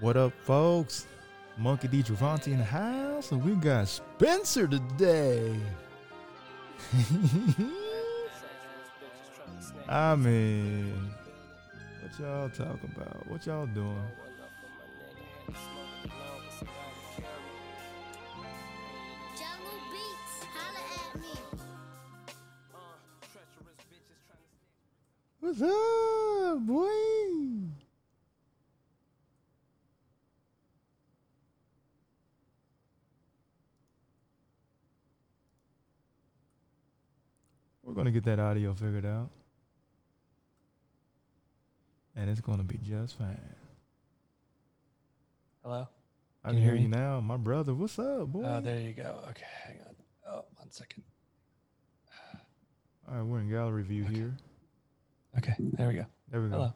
What up, folks? Monkey D. Travanti in the house, and we got Spencer today. I mean, what y'all talking about? What y'all doing? Jungle Beats, holla at me. What's up, boy? We're gonna get that audio figured out. And it's gonna be just fine. Hello? I Can can you hear hear you now. My brother, what's up, boy? Oh, there you go. Okay, hang on. Oh, one second. All right, we're in gallery view Okay. here. Okay, there we go. There we go. Hello.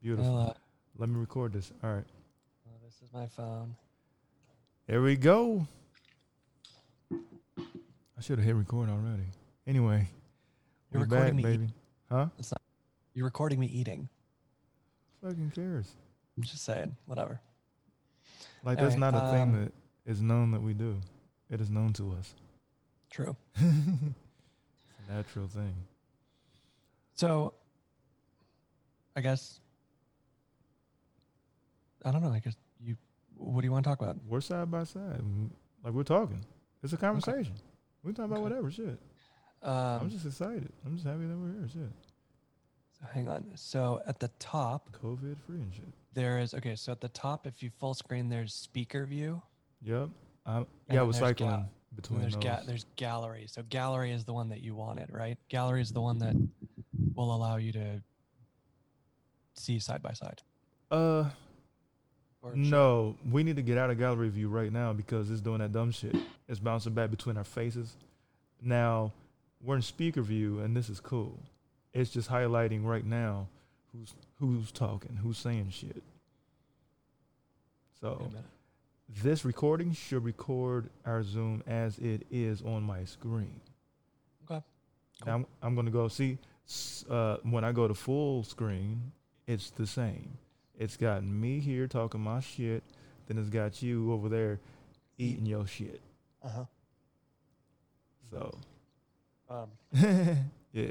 Beautiful. Hello. Let me record this. All right. Oh, this is my phone. There we go. I should have hit record already. Anyway, You're recording back, me baby. Huh? You're recording me eating. Fucking cares. I'm just saying. Whatever. Like that's not a thing um, that is known that we do. It is known to us. True. it's a natural thing. So, I guess. I don't know. I guess you. What do you want to talk about? We're side by side, like we're talking. It's a conversation. We talk about Okay. whatever shit. I'm Um, just excited. I'm just happy that we're here. Shit. so hang on. So at the top COVID free and shit. there is okay. So at the top, if you full screen, there's speaker view. Yep. And yeah, I then was there's cycling gal- between And there's those. ga- there's gallery. So gallery is the one that you wanted, right? Gallery is the one that will allow you to see side by side. uh, Or No, we need to get out of gallery view right now because it's doing that dumb shit. It's bouncing back between our faces. Now we're in speaker view and this is cool. It's just highlighting right now who's who's talking, who's saying shit. So this recording should record our Zoom as it is on my screen. Okay. Now I'm, I'm gonna go see uh, when I go to full screen, it's the same. It's got me here talking my shit, then it's got you over there eating your shit. Uh huh. So Um, yeah.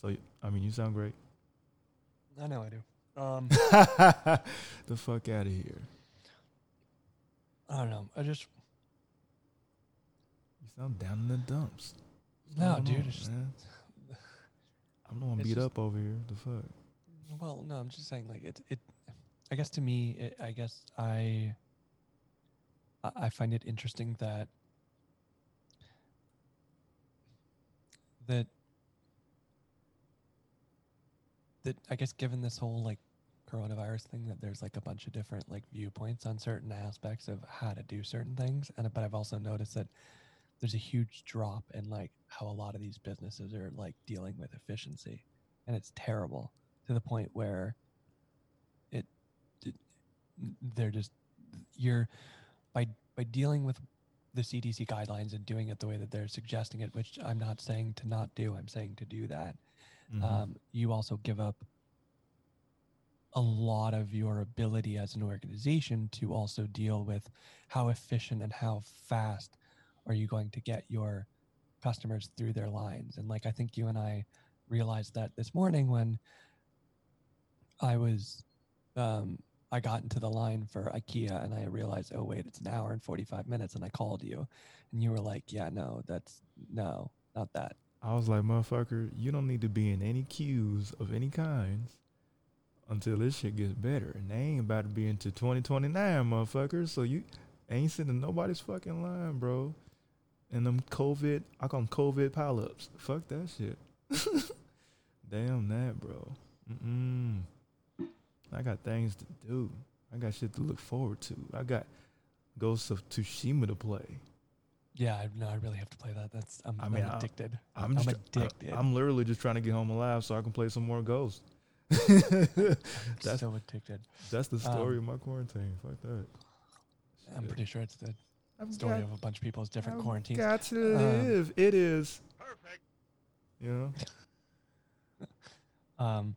So I mean, you sound great. I know I do. Um, the fuck out of here. I don't know. I just You sound down in the dumps. No, dude, on, it's just- I'm the one beat just- up over here. The fuck. well, no. I'm just saying, like it. It. I guess to me, it, I guess. I- I find it interesting that. That. That I guess given this whole like coronavirus thing that there's like a bunch of different like viewpoints on certain aspects of how to do certain things and but I've also noticed that there's a huge drop in like how a lot of these businesses are like dealing with efficiency and it's terrible to the point where it, it they're just you're by by dealing with the CDC guidelines and doing it the way that they're suggesting it which I'm not saying to not do I'm saying to do that Mhm. um, you also give up a lot of your ability as an organization to also deal with how efficient and how fast are you going to get your customers through their lines and like i think you and i realized that this morning when i was um, i got into the line for ikea and i realized oh wait it's an hour and 45 minutes and i called you and you were like yeah no that's no not that I was like, motherfucker, you don't need to be in any queues of any kinds until this shit gets better. And they ain't about to be into 2029, motherfucker. So you ain't sitting in nobody's fucking line, bro. And them COVID, I call them COVID pileups. Fuck that shit. Damn that, bro. Mm-mm. I got things to do. I got shit to look forward to. I got Ghost of Tsushima to play. Yeah, I, no, I really have to play that. That's I'm, I I mean, am addicted. I'm, I'm, addicted. I, am literally just trying to get home alive so I can play some more Ghost. that's so addicted. that's the story Um, of my quarantine. Fuck that. I'm pretty sure it's the I've story got, of a bunch of people's different I've quarantines. Got to Um, live. it is perfect. You know. Um,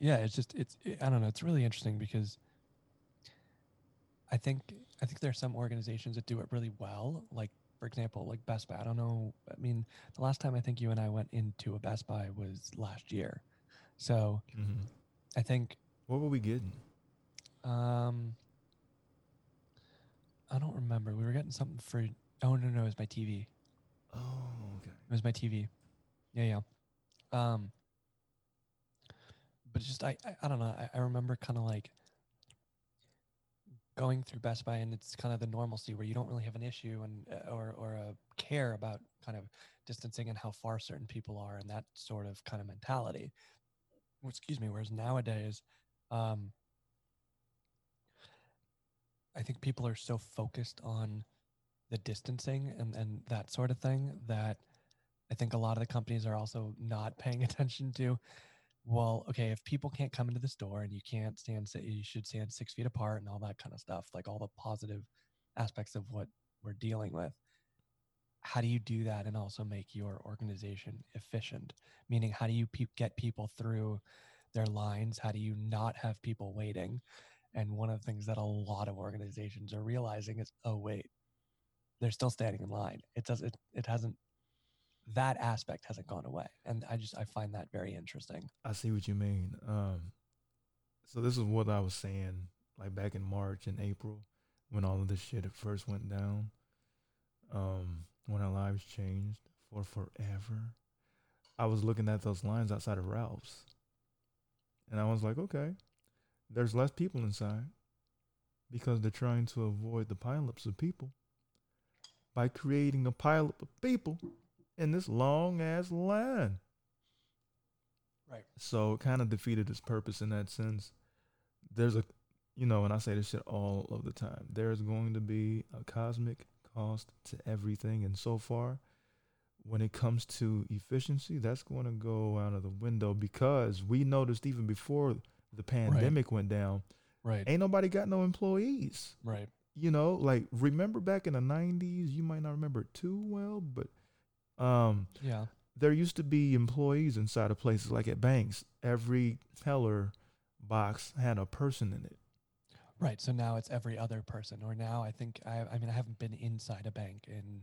yeah, it's just it's it, I don't know. It's really interesting because I think I think there are some organizations that do it really well. Like for example, like Best Buy. I don't know. I mean, the last time I think you and I went into a Best Buy was last year. So hmm I think What were we getting? um I don't remember. We were getting something for oh no no, it was my TV. Oh, okay. It was my TV. Yeah, yeah. Um, but it's just I, I, I don't know. I, I remember kind of like going through Best Buy, and it's kind of the normalcy where you don't really have an issue and uh, or or a care about kind of distancing and how far certain people are and that sort of kind of mentality. Excuse me. Whereas nowadays, um, I think people are so focused on the distancing and, and that sort of thing that I think a lot of the companies are also not paying attention to. Well, okay, if people can't come into the store and you can't stand, you should stand six feet apart and all that kind of stuff, like all the positive aspects of what we're dealing with. How do you do that and also make your organization efficient? Meaning, how do you pe- get people through their lines? How do you not have people waiting? And one of the things that a lot of organizations are realizing is, oh wait, they're still standing in line. It does it it hasn't that aspect hasn't gone away. And I just I find that very interesting. I see what you mean. Um, so this is what I was saying, like back in March and April, when all of this shit at first went down. Um, when our lives changed for forever, I was looking at those lines outside of Ralph's, and I was like, okay, there's less people inside because they're trying to avoid the pileups of people by creating a pileup of people in this long ass line. Right. So it kind of defeated its purpose in that sense. There's a, you know, and I say this shit all of the time. There's going to be a cosmic cost to everything, and so far, when it comes to efficiency, that's going to go out of the window because we noticed even before the pandemic went down, Right. ain't nobody got no employees. Right. You know, like remember back in the '90s, you might not remember it too well, but um, Yeah. there used to be employees inside of places like at banks. Every teller box had a person in it. Right. So now it's every other person. Or now I think I I mean I haven't been inside a bank in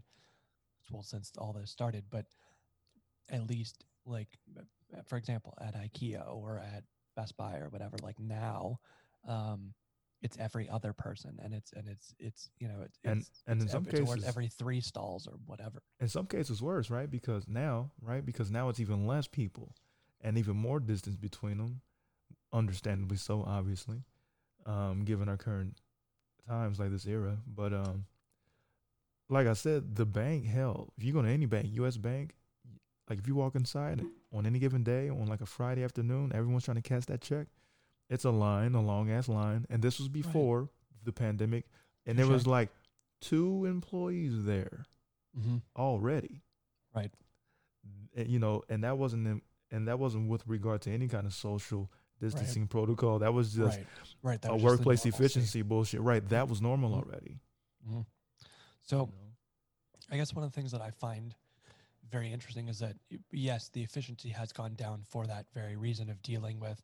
well since all this started, but at least like for example at IKEA or at Best Buy or whatever, like now, um, it's every other person and it's and it's it's you know it's And- it's, and in some every, cases- every three stalls or whatever. In some cases, worse, right? Because now, right? Because now it's even less people, and even more distance between them. Understandably so, obviously, um, given our current times, like this era. But um, like I said, the bank, hell, if you go to any bank, U.S. Bank, like if you walk inside on any given day, on like a Friday afternoon, everyone's trying to cash that check. It's a line, a long ass line, and this was before the pandemic, and there Sure. was like two employees there Mm-hmm. already. Right. And, you know, and that wasn't in, and that wasn't with regard to any kind of social distancing protocol. That was just right. Right. That a was workplace efficiency bullshit. Right. That was normal Mhm. already. Mhm. you So know? I guess one of the things that I find very interesting is that yes, the efficiency has gone down for that very reason of dealing with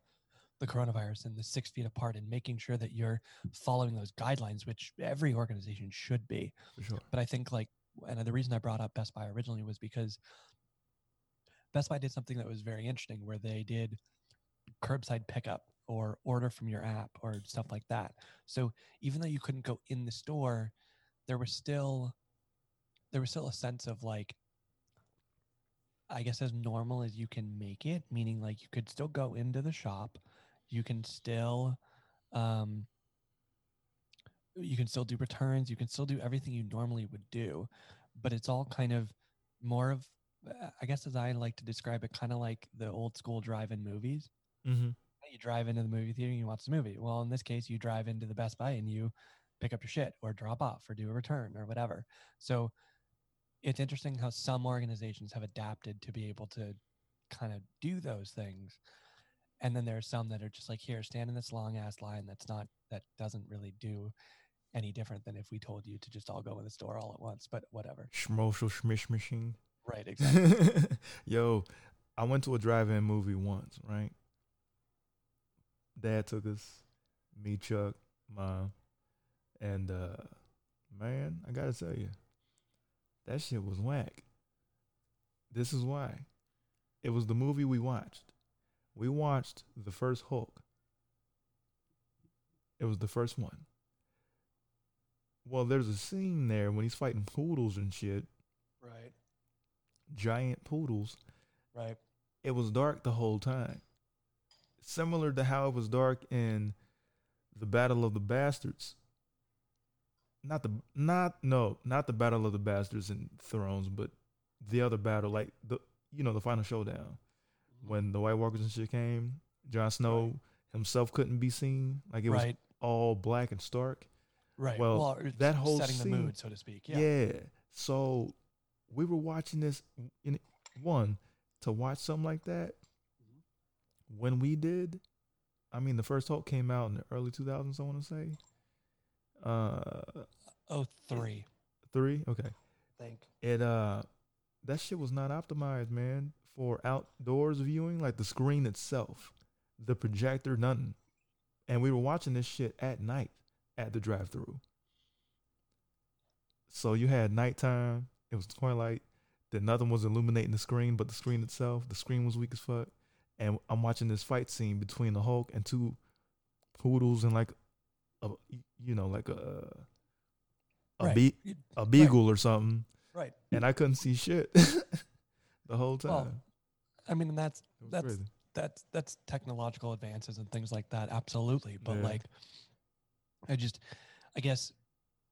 the coronavirus and the six feet apart and making sure that you're following those guidelines, which every organization should be. for sure. But I think like, and the reason I brought up Best Buy originally was because Best Buy did something that was very interesting where they did curbside pickup or order from your app or stuff like that. So even though you couldn't go in the store, there was still there was still a sense of like I guess as normal as you can make it, meaning like you could still go into the shop, you can still um you can still do returns, you can still do everything you normally would do, but it's all kind of more of uh, I guess as I like to describe it kind of like the old school drive-in movies Mm-hmm. you drive into the movie theater and you watch the movie. Well, in this case, you drive into the Best Buy and you pick up your shit or drop off or do a return or whatever. So it's interesting how some organizations have adapted to be able to kind of do those things. And then there are some that are just like, here, stand in this long ass line that's not, that doesn't really do any different than if we told you to just all go in the store all at once, but whatever. Schmoshel schmish machine. Right, exactly. Yo, I went to a drive-in movie once. Right. Dad took us, me, Chuck, mom, And uh man, I gotta tell you, that shit was whack. This is why. It was the movie we watched. We watched the first Hulk. It was the first one. Well, there's a scene there when he's fighting poodles and shit, Right. giant poodles. Right. It was dark the whole time. Similar to how it was dark in the Battle of the Bastards. Not the not no, not the Battle of the Bastards and Thrones, but the other battle, like the you know, the final showdown. When the White Walkers and shit came, Jon Snow himself couldn't be seen. Like it was right. all black and stark. Right. well, it's that whole setting the scene- mood, so to speak. Yeah. Yeah. So we were watching this in one to watch something like that. When we did, I mean, the first Hulk came out in the early 2000s. I want to say, uh, Oh, three. three. Okay, I think. it uh, that shit was not optimized, man, for outdoors viewing. Like the screen itself, the projector, nothing. And we were watching this shit at night at the drive-through. So you had nighttime. It was twilight. Then nothing was illuminating the screen, but the screen itself. The screen was weak as fuck. And I'm watching this fight scene between the Hulk and two poodles and like a, you know, like a a, Right. be- a beagle or something. Right. And I couldn't see shit the whole time. Well, I mean, and that's that's crazy. that's that's technological advances and things like that absolutely but Yeah. like i just i guess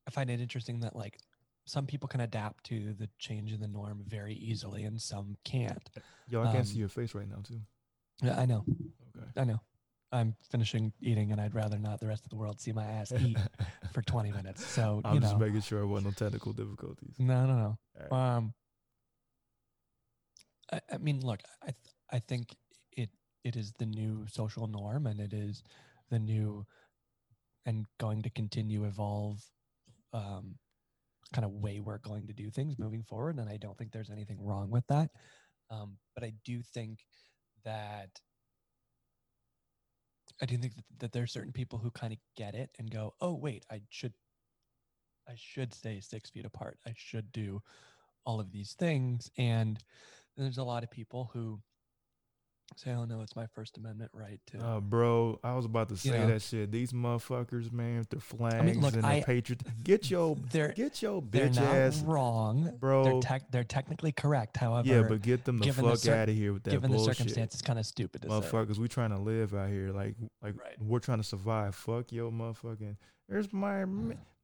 i find it interesting that like some people can adapt to the change in the norm very easily and some can't Yo, I can't see um, your face right now too. yeah i know Okay. i know i'm finishing eating and i'd rather not the rest of the world see my ass eat for 20 minutes so I'm you just making sure I wasn't no technical difficulties. no no no right. Um, I, I mean, look, I th- I think it it is the new social norm, and it is the new and going to continue evolve, um, kind of way we're going to do things moving forward. And I don't think there's anything wrong with that. Um, but I do think that I do think that, that there are certain people who kind of get it and go, "Oh, wait, I should I should stay six feet apart. I should do all of these things. And there's a lot of people who say, oh no, it's my First Amendment right to. Uh, bro, I was about to say know. that shit. These motherfuckers, man, with their flags look, and I- their patriot. Get your they're get your they're bitch not ass, wrong. They're, bro. tec- they're technically correct. However, yeah, but get them the the fuck cir- out of here with that given the bullshit. circumstance, it's kind of stupid to say. Motherfuckers, we trying to live out here. Like, like Right. we're trying to survive. Fuck your motherfucking. There's my,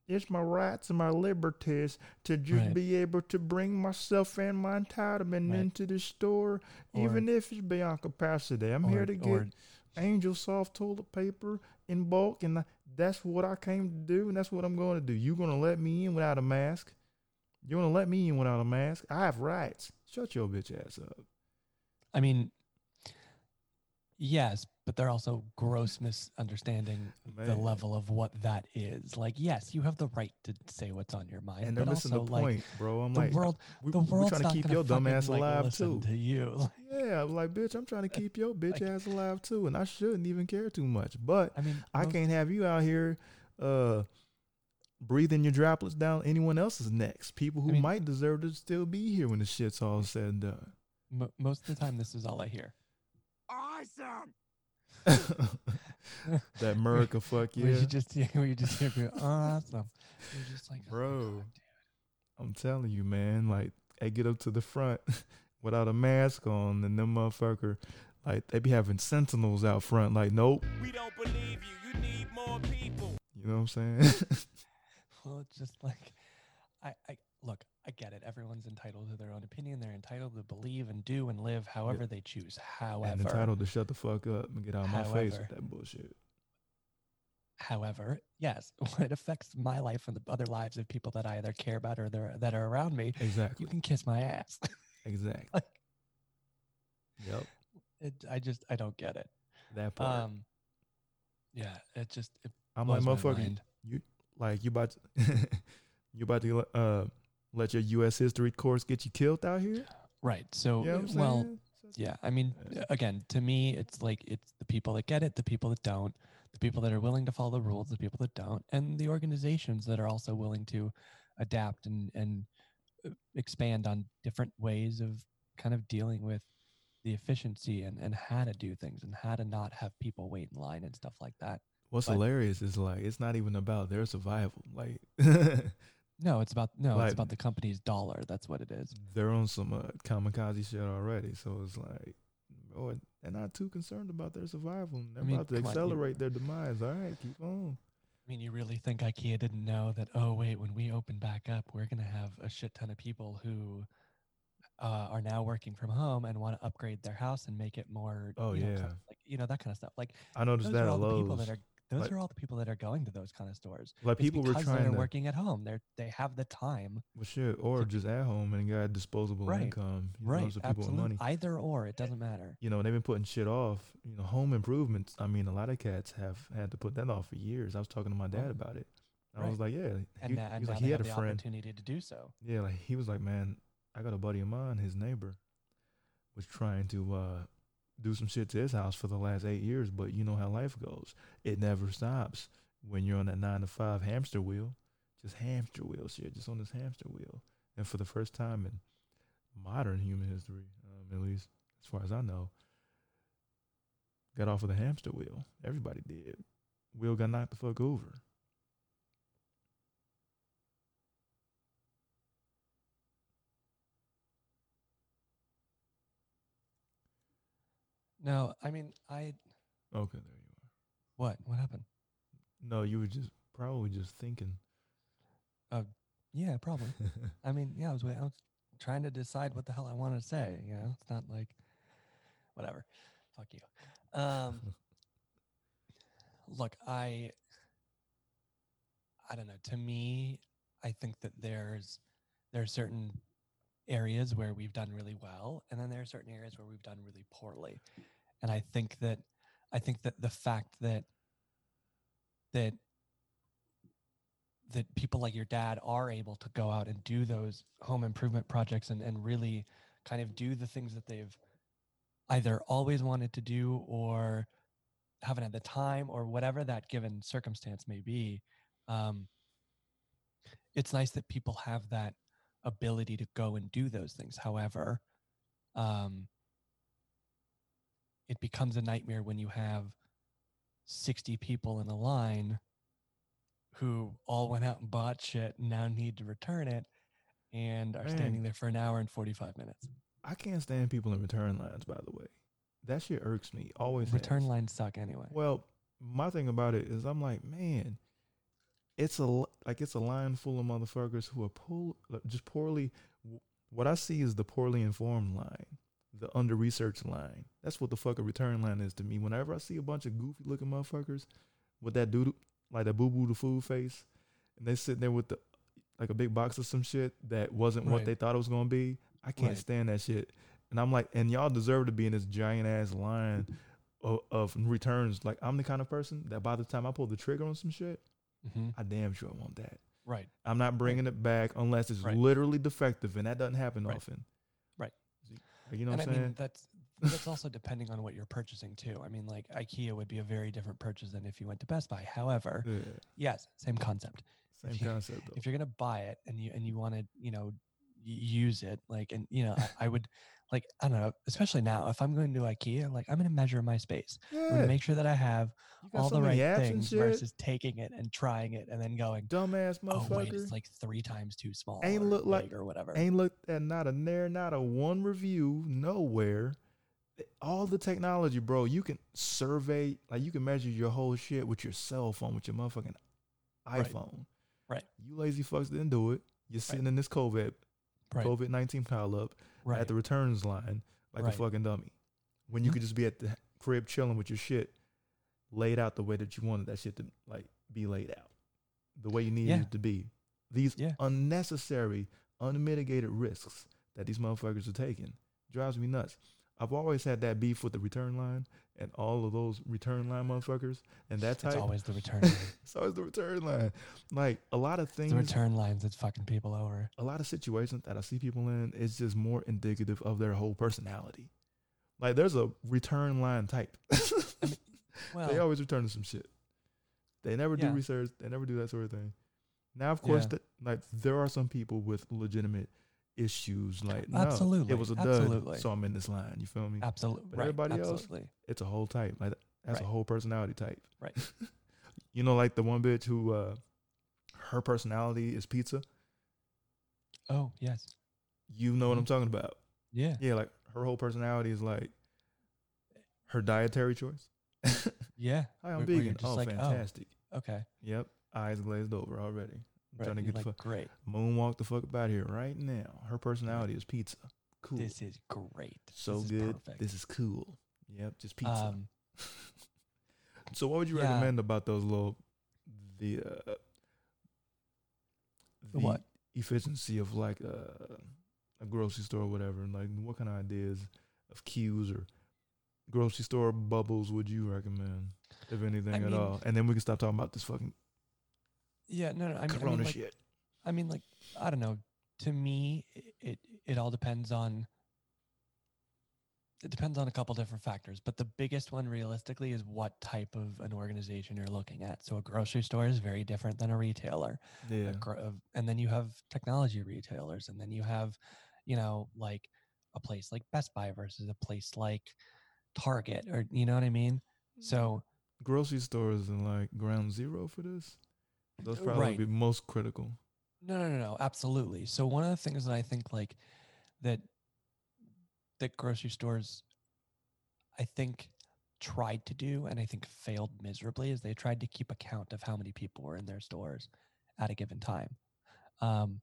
it's my rights and my liberties to just Right. be able to bring myself and my entitlement Right. into the store, Or- even if it's beyond capacity. I'm here to get or- Angel soft toilet paper in bulk, and I- that's what I came to do, and that's what I'm going to do. You gonna let me in without a mask? You gonna let me in without a mask? I have rights. Shut your bitch ass up. I mean, yes, but they're also gross misunderstanding the level of what that is. Like, yes, you have the right to say what's on your mind, And they're but missing also the like point, bro. I'm the like, world, we, the we're world's trying to keep your dumb ass like, alive listen too. To you, Yeah, I'm like, bitch, I'm trying to keep your bitch Like- ass alive too, and I shouldn't even care too much. But I mean, I most- can't have you out here uh breathing your droplets down anyone else's necks. People who mean- might deserve to still be here when the shit's all said and done. mo- most of the time, this is all I hear. Awesome. that America fuck Where yeah. you just hear, where you just hear, people, oh, awesome. You're just like, oh Bro. God. I'm telling you, man, like they get up to the front without a mask on and them motherfucker like they be having sentinels out front, like, nope. We don't believe you. You need more people. You know what I'm saying? Well, it's just like, I, I look, I get it. Everyone's entitled to their own opinion. They're entitled to believe and do and live however they choose. and However, entitled to shut the fuck up and get out of my face with that bullshit. however, yes, when it affects my life and the other lives of people that I either care about or that are around me, Exactly. you can kiss my ass. Exactly. like, Yep. it, I just, I don't get it. That part. Um, yeah, it just, it I'm like, motherfucker, you like you about to you about to uh let your U.S. history course get you killed out here? Right. So, You know well, yeah. I mean, again, to me, it's like it's the people that get it, the people that don't. the people that are willing to follow the rules, the people that don't, and the organizations that are also willing to adapt and and uh, expand on different ways of kind of dealing with the efficiency and, and how to do things and how to not have people wait in line and stuff like that. What's But- hilarious is like it's not even about their survival. Like No, it's about no, Like- it's about the company's dollar. That's what it is. they're on some uh, kamikaze shit already. So it's like, oh, they're not too concerned about their survival. They're I mean, about to come on, accelerate their demise. All right, keep on. I mean, you really think IKEA didn't know that? Oh, wait, when we open back up, we're gonna have a shit ton of people who uh, are now working from home and want to upgrade their house and make it more. Oh, you know, yeah. kind like you know that kind of stuff. Like I noticed that are all the people that are those Like- are all the people that are going to those kind of stores. Like people were trying they're to, working at home. They're they have the time. well, shit, or to- just at home and got disposable Right, income. You know, right. those are people with Absolutely. money. Either or, it doesn't matter. you know, they've been putting shit off. You know, home improvements. I mean, a lot of cats have had to put that off for years. I was talking to my dad about it. I Right. was like, yeah. And, he, he and was like, he had a the friend. opportunity to do so. Yeah, like he was like, man, I got a buddy of mine. His neighbor was trying to uh, do some shit to his house for the last eight years, but you know how life goes. It never stops when you're on that nine to five hamster wheel, just hamster wheel shit, just on this hamster wheel. And for the first time in modern human history, um, at least as far as I know, got off of the hamster wheel. Everybody did. Wheel got knocked the fuck over. No, I mean, I Okay, there you are. what? What happened? No, you were just probably just thinking. Uh, Yeah, probably. I mean, yeah, I was I was trying to decide what the hell I wanted to say. You know, it's not like whatever. Fuck you. Um, look, I I don't know. To me, I think that there's there are certain areas where we've done really well, and then there are certain areas where we've done really poorly. And I think that I think that the fact that that that people like your dad are able to go out and do those home improvement projects and, and really kind of do the things that they've either always wanted to do or haven't had the time or whatever that given circumstance may be um, it's nice that people have that ability to go and do those things. However um, it becomes a nightmare when you have 60 people in a line who all went out and bought shit and now need to return it and are Man. standing there for an hour and 45 minutes. I can't stand people in return lines. By the way, that shit irks me. Always has. Return lines suck anyway. Well, my thing about it is, I'm like, man, it's a like it's a line full of motherfuckers who are poor, just poorly. What I see is the poorly informed line, the under researched line. That's what the fuck a return line is to me. Whenever I see a bunch of goofy looking motherfuckers with that dude, like that boo boo the food face, and they sitting there with the like a big box of some shit that wasn't what they thought it was gonna be. I can't Right. stand that shit. And I'm like, and y'all deserve to be in this giant ass line of, of returns. Like I'm the kind of person that by the time I pull the trigger on some shit, hmm I damn sure want that. Right. I'm not bringing it back unless it's Right. literally defective, and that doesn't happen Right. often. You know and what I I'm saying? mean, that's that's also depending on what you're purchasing too. I mean, like IKEA would be a very different purchase than if you went to Best Buy. However, yeah, yes, same concept. same if you- concept though. If you're gonna buy it and you and you want to, you know, use it, like, and you know, I, I would, like, I don't know, especially now, if I'm going to IKEA, like, I'm gonna measure my space. I'm gonna make sure that I have all so the right things versus taking it and trying it and then going, Dumbass motherfucker. oh wait, it's like three times too small. Ain't look like- or whatever. Ain't looked at uh, not a there, not a one review nowhere. All the technology, bro. You can survey, like you can measure your whole shit with your cell phone, with your motherfucking iPhone. Right. You lazy fucks didn't do it. You're sitting in this COVID right. COVID nineteen pile up right. at the returns line like Right. a fucking dummy. When you Mhm. could just be at the crib chilling with your shit laid out the way that you wanted that shit to like be laid out. The way you needed Yeah. it to be. These Yeah. unnecessary, unmitigated risks that these motherfuckers are taking drives me nuts. I've always had that beef with the return line and all of those return line motherfuckers and that type. it's always the return. line. it's always the return line. Like a lot of It's things the return lines that's fucking people over. a lot of situations that I see people in is just more indicative of their whole personality. Like there's a return line type. Well, they always return to some shit. They never do research. They never do that sort of thing. Now, of course, Yeah. that like there are some people with legitimate issues. Like, no, Absolutely, it was a dud, absolutely. so I'm in this line. You feel me? Absolutely. But right, everybody else- It's a whole type. Like that's a whole personality type. Right. you know, like the one bitch who uh her personality is pizza. Oh yes. You know what I'm Mhm. talking about? Yeah. Yeah, like her whole personality is like her dietary choice. Yeah. Hi, I'm Where- where vegan. just Oh, like, oh. fantastic. Okay. Yep. Eyes glazed over already. I'm Right. trying to get the like, fuck great. moonwalk the fuck up out here right now. Her personality is pizza. Cool. This is great. so this good. This is cool. Yep, just pizza. Um, so what would you yeah. recommend about those little the uh The what? efficiency of like uh, a grocery store or whatever? And like what kind of ideas of queues or grocery store bubbles would you recommend? If anything I at mean- all. And then we can stop talking about this fucking yeah. No. No. I mean, I corona mean, like, shit. I mean, like, I don't know. To me, it it all depends on. It depends on a couple different factors, but the biggest one, realistically, is what type of an organization you're looking at. So a grocery store is very different than a retailer. a Yeah. gro- and then you have technology retailers, and then you have, you know, like a place like Best Buy versus a place like Target, or you know what I mean. So mm-hmm. Grocery stores and like ground zero for this. Those probably right. be most critical. No, no, no, no, absolutely. So one of the things that I think like that that grocery stores I think tried to do and I think failed miserably is they tried to keep account of how many people were in their stores at a given time. Um,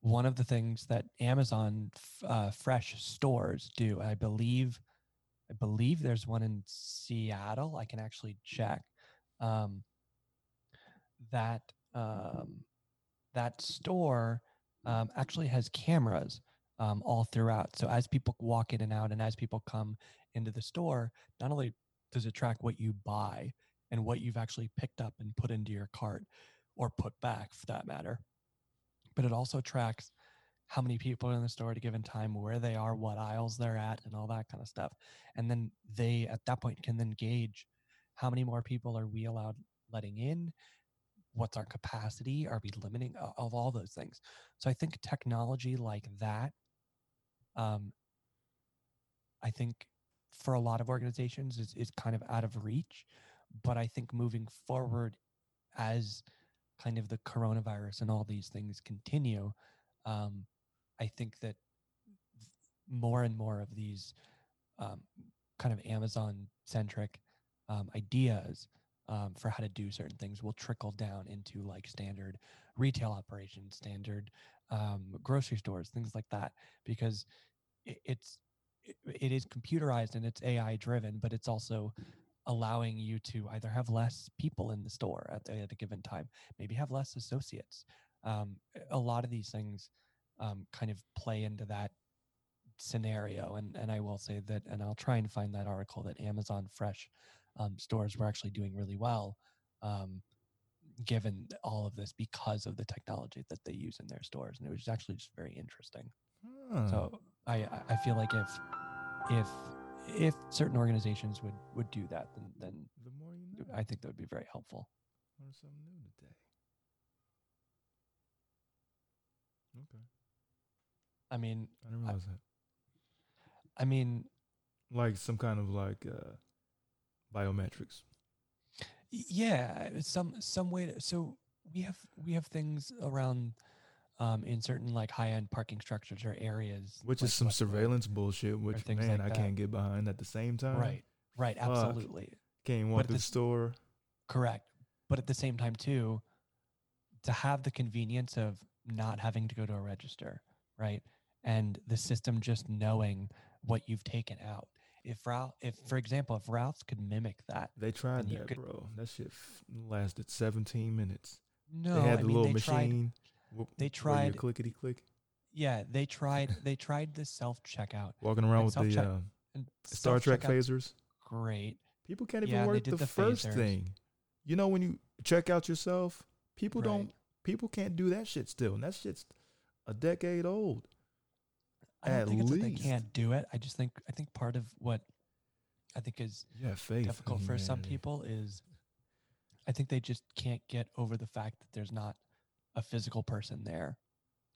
one of the things that Amazon f- uh, Fresh stores do, I believe, I believe there's one in Seattle. I can actually check. Um, that um, that store um, actually has cameras um, all throughout. So as people walk in and out, and as people come into the store, not only does it track what you buy and what you've actually picked up and put into your cart or put back, for that matter, but it also tracks how many people are in the store at a given time, where they are, what aisles they're at, and all that kind of stuff. And then they, at that point, can then gauge how many more people are we allowed letting in what's our capacity are we limiting of all those things. So i think technology like that um, i think for a lot of organizations is, is kind of out of reach but i think moving forward as kind of the coronavirus and all these things continue um, i think that more and more of these um, kind of amazon centric um, ideas um, for how to do certain things will trickle down into like standard retail operations, standard um, grocery stores, things like that, because it, it's it, it is computerized and it's AI driven, but it's also allowing you to either have less people in the store at, at a given time, maybe have less associates. Um, a lot of these things um, kind of play into that scenario, and and I will say that, and I'll try and find that article that Amazon Fresh um, stores were actually doing really well, um, given all of this because of the technology that they use in their stores, and it was actually just very interesting. Huh. So I I- I feel like if if if certain organizations would would do that, then then the more you know. I think that would be very helpful. Learn something new today. Okay. I mean, I didn't realize that. I mean, Like some kind of like uh biometrics. yeah, some some way to. So we have we have things around. Um, in certain like high-end parking structures or areas, Which like is some surveillance bullshit, which man, like I can't get behind at the same time. Right, right, Fuck. absolutely. Can't walk to the store. Correct. But at the same time, too, to have the convenience of not having to go to a register, right? And the system just knowing what you've taken out. If Ralph, if for example, if Ralph's could mimic that, They tried that, could- bro. That shit lasted 17 minutes. no, they had I the mean, little they tried, machine. wh- they tried- clickety click, yeah, they tried, they tried the self checkout walking around with the uh, Star Trek phasers. Great. People can't even Yeah, work the, the first phasers. thing. You know when you check out yourself, people don't. People can't do that shit still, and that shit's a decade old. I don't At think it's that they least. can't do it. I just think I think part of what I think is Yeah, faith. difficult for some humanity. people is I think they just can't get over the fact that there's not a physical person there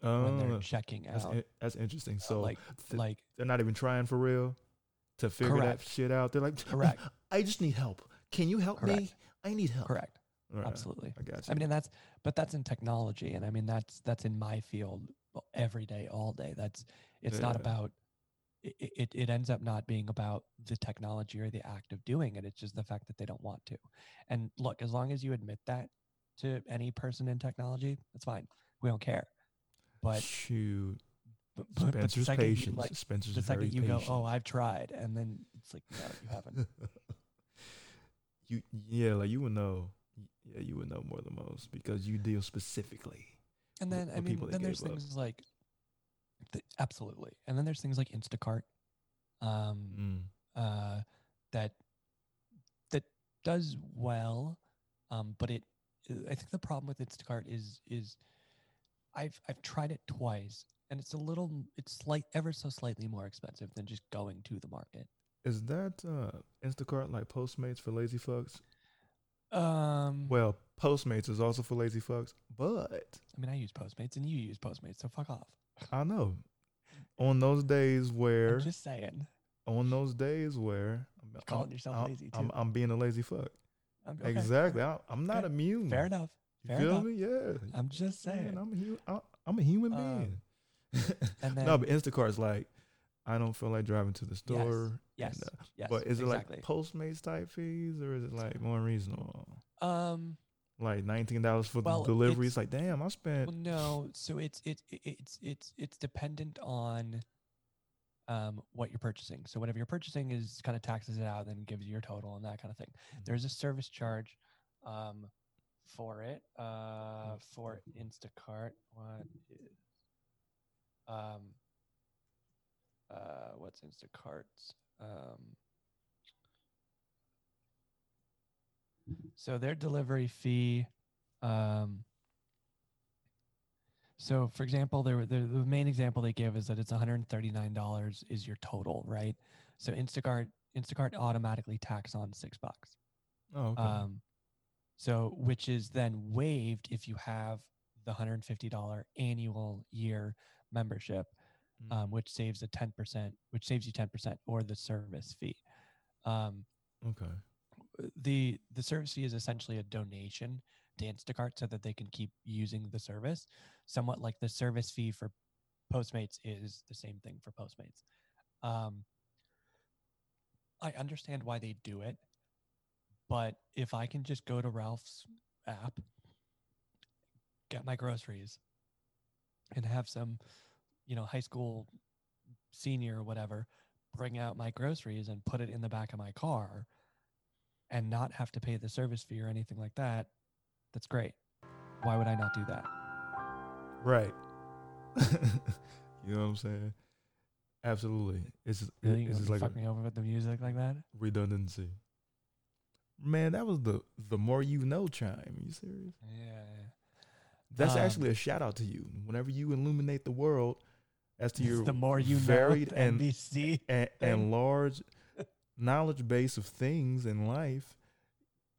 when they're Oh, checking that's out. in- that's interesting. Uh, So like, th- like they're not even trying for real to figure Correct. that shit out. They're like, correct, I just need help. Can you help me? Correct. I need help. correct, All right, absolutely. I got you. I mean, and that's but that's in technology, and I mean that's that's in my field every day, all day. That's it's not about it, it. It ends up not being about the technology or the act of doing it. It's just the fact that they don't want to. And look, as long as you admit that to any person in technology, that's fine. We don't care. But shoot, but, but, but Spencer's you, patience. like Spencer's the second you go, oh, I've tried, and then it's like, no, you haven't. you yeah, like you would know. Yeah, you would know more than most because you deal specifically. And with- then I with mean, people that then there's up. things like, th- absolutely, and then there's things like Instacart, um, Mm. uh, that that does well, um, but it. I think the problem with Instacart is is, I've I've tried it twice, and it's a little, it's slight, ever so slightly more expensive than just going to the market. Is that uh, Instacart like Postmates for lazy fucks? Um, Well, Postmates is also for lazy fucks, but I mean, I use Postmates, and you use Postmates, so fuck off. I know on those days where I'm just saying. on those days where I'm, You're calling I'm- yourself I'm- lazy, I'm, too. I'm being a lazy fuck. Okay, Exactly. I, I'm not immune. Fair enough. You feel enough. me? Yeah. I'm just Man, saying. I'm a human. I'm a human Um, being. And then, no, but Instacart's like, I don't feel like driving to the store. and, yes, uh, yes, but is exactly. it like Postmates type fees or is it like more reasonable? um, Like nineteen dollars for Well, the delivery. it's- It's like, damn, I spent. well, no. So it's it's it's it's it's dependent on um what you're purchasing. So whatever you're purchasing is kind of taxes it out, then gives you your total and that kind of thing. Mhm. There's a service charge, um, for it. Uh, for Instacart, what is um. Uh, what's Instacart's? Um, so their delivery fee, um, so for example, there, the, the main example they give is that it's $139 is your total, right? So Instacart, Instacart automatically tax on six bucks. oh, okay. Um, so which is then waived if you have the $150 annual year membership Mm. um, which saves a 10%, which saves you 10% or the service fee. Um, okay. The the service fee is essentially a donation to Instacart so that they can keep using the service. Somewhat like the service fee for Postmates is the same thing for Postmates. Um, I understand why they do it, but if I can just go to Ralph's app, get my groceries, and have some, you know, high school senior or whatever bring out my groceries and put it in the back of my car and not have to pay the service fee or anything like that, that's great. Why would I not do that? Right. you know what I'm saying? Absolutely. It's just, Really? it's just like fuck me over with the music like that? redundancy. Man, that was the the more you know chime. Are you serious? Yeah. yeah. That's Um, actually a shout out to you. Whenever you illuminate the world as to your the more you varied know, and NBC. and, and large knowledge base of things in life.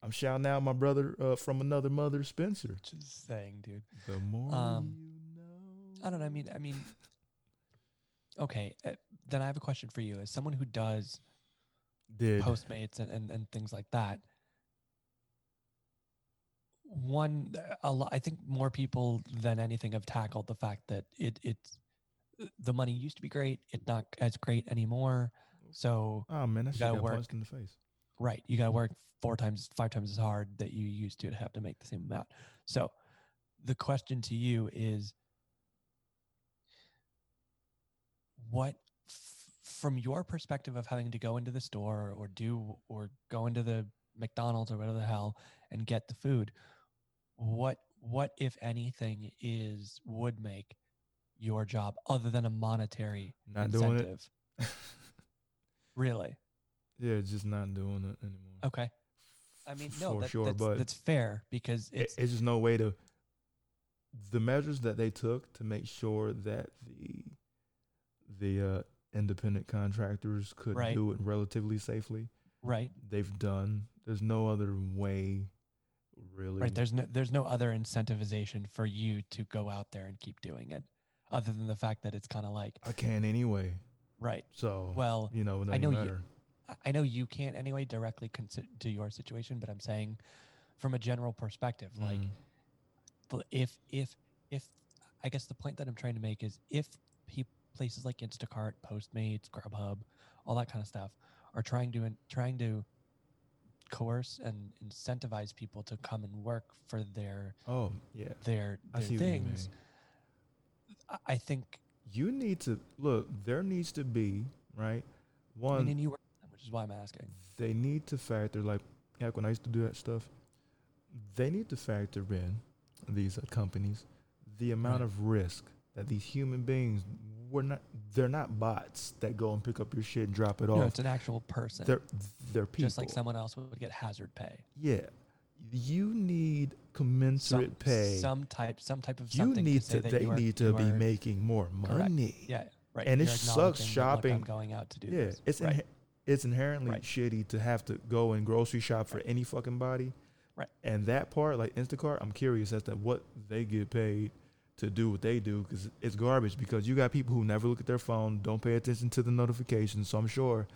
I'm shouting out my brother uh, from another mother, Spencer. Just saying, dude. The more Um, you know. I don't know. I mean, I mean, okay. Uh, then I have a question for you. As someone who does did Postmates and, and, and things like that, one, a lot, I think more people than anything have tackled the fact that it it's the money used to be great. It's not as great anymore. So oh man, that you gotta got work. punched in the face. Right. You got to work four times, five times as hard that you used to to have to make the same amount. So the question to you is what, f- from your perspective of having to go into the store or do, or go into the McDonald's or whatever the hell and get the food, what, what, if anything, is, would make your job other than a monetary Not incentive? Really? Yeah, just not doing it anymore. Okay. I mean, no, for that, sure, that's, but that's fair because it- it's it's just no way to. The measures that they took to make sure that the the uh, independent contractors could Right. do it relatively safely, right. they've done. There's no other way, really. Right. There's no there's no other incentivization for you to go out there and keep doing it, other than the fact that it's kind of like I can anyway. Right. So Well, you know, I know you- matter. I- I know you can't anyway directly consider to your situation, but I'm saying from a general perspective, like Mhm. pl- if if if I guess the point that I'm trying to make is if pe- places like Instacart, Postmates, Grubhub, all that kind of stuff are trying to in- trying to coerce and incentivize people to come and work for their Oh yeah, their their see what you mean. things, I think You need to look. There needs to be right. One, and you work, with them, which is why I'm asking. they need to factor like heck when I used to do that stuff. They need to factor in these uh, companies the amount Right. of risk that these human beings were not. They're not bots that go and pick up your shit and drop it No, off. it's an actual person, They're they're people. just like someone else would get hazard pay. Yeah, you need Some, commensurate pay. some type, some type of you something need to, to. They are, need to be are- making more Correct. money. Yeah, right. And it you're sucks that, look, shopping- I'm going out to do Yeah, this. it's right. it's inherently Right. shitty to have to go and grocery shop for any fucking body. Right. And that part, like Instacart, I'm curious as to what they get paid to do what they do because it's garbage. Because you got people who never look at their phone, don't pay attention to the notifications. So I'm sure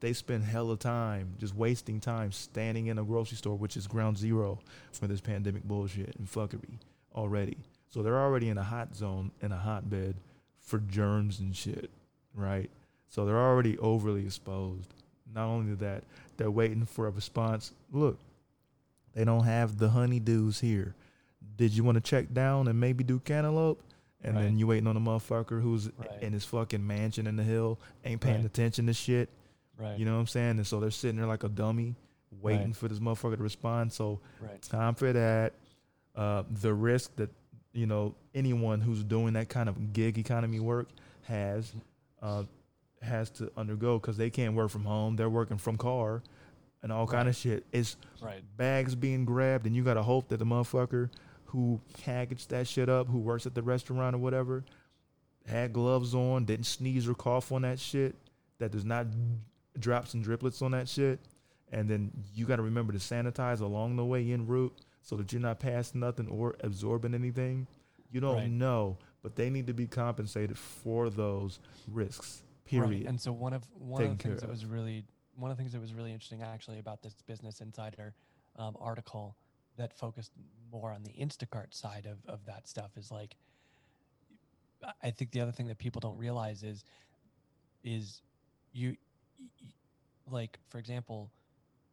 they spend hella time just wasting time standing in a grocery store, which is ground zero for this pandemic bullshit and fuckery already. So they're already in a hot zone, in a hotbed for germs and shit, right? So they're already overly exposed. Not only that, they're waiting for a response. Look, they don't have the honeydews here. Did you want to check down and maybe do cantaloupe? And then you waiting on a motherfucker who's Right. in his fucking mansion in the hill, ain't paying Right. attention to shit. Right. You know what I'm saying? And so they're sitting there like a dummy, waiting Right. for this motherfucker to respond. So right. time for that. Uh, the risk that you know anyone who's doing that kind of gig economy work has uh, has to undergo because they can't work from home. They're working from car and all kind of shit. It's Right. bags being grabbed, and you got to hope that the motherfucker who packaged that shit up, who works at the restaurant or whatever, had gloves on, didn't sneeze or cough on that shit, that does not drop and driplets on that shit, and then you got to remember to sanitize along the way en route so that you're not passing nothing or absorbing anything. You don't Right. know, but they need to be compensated for those risks. Period. Right. And so one of one Taken of the things that of. was really one of the things that was really interesting actually about this Business Insider um, article that focused more on the Instacart side of, of that stuff is like I- think the other thing that people don't realize is is you like for example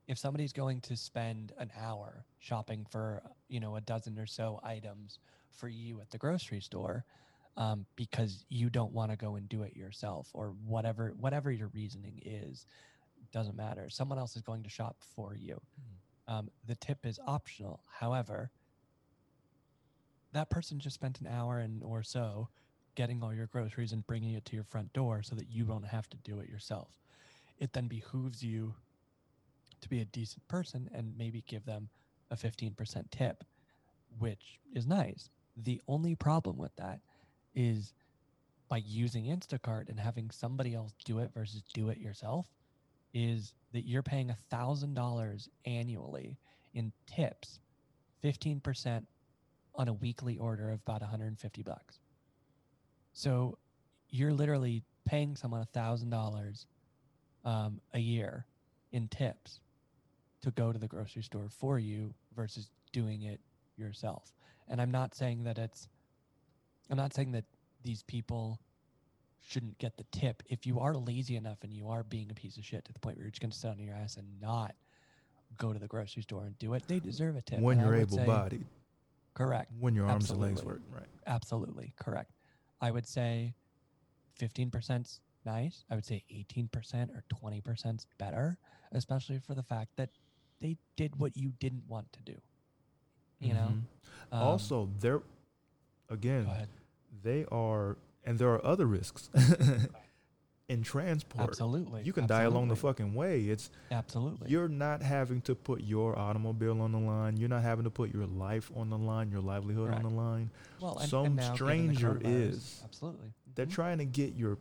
if somebody's going to spend an hour shopping for you know a dozen or so items for you at the grocery store um, because you don't want to go and do it yourself or whatever whatever your reasoning is doesn't matter. Someone else is going to shop for you. Um, the tip is optional. However that person just spent an hour and or so getting all your groceries and bringing it to your front door so that you don't have to do it yourself it then behooves you to be a decent person and maybe give them a 15% tip which is nice the only problem with that is by using Instacart and having somebody else do it versus do it yourself is that you're paying a thousand dollars annually in tips, fifteen percent on a weekly order of about 150 bucks. So you're literally paying someone a thousand dollars um, a year in tips to go to the grocery store for you versus doing it yourself. And I'm not saying that it's I'm not saying that these people shouldn't get the tip. If you are lazy enough and you are being a piece of shit to the point where you're just going to sit on your ass and not go to the grocery store and do it, they deserve a tip. when And you're able bodied, correct, when your arms and legs work, right? absolutely correct. I would say 15% nice. I would say 18% or 20% better, especially for the fact that they did what you didn't want to do. You know. Mhm. Um, also, they're again, they are, and there are other risks in transport. Absolutely. You can die along the fucking way. It's Absolutely. you're not having to put your automobile on the line. You're not having to put your life on the line, your livelihood Correct. on the line. well, and, some and now, stranger is. absolutely. They're Mhm. trying to get your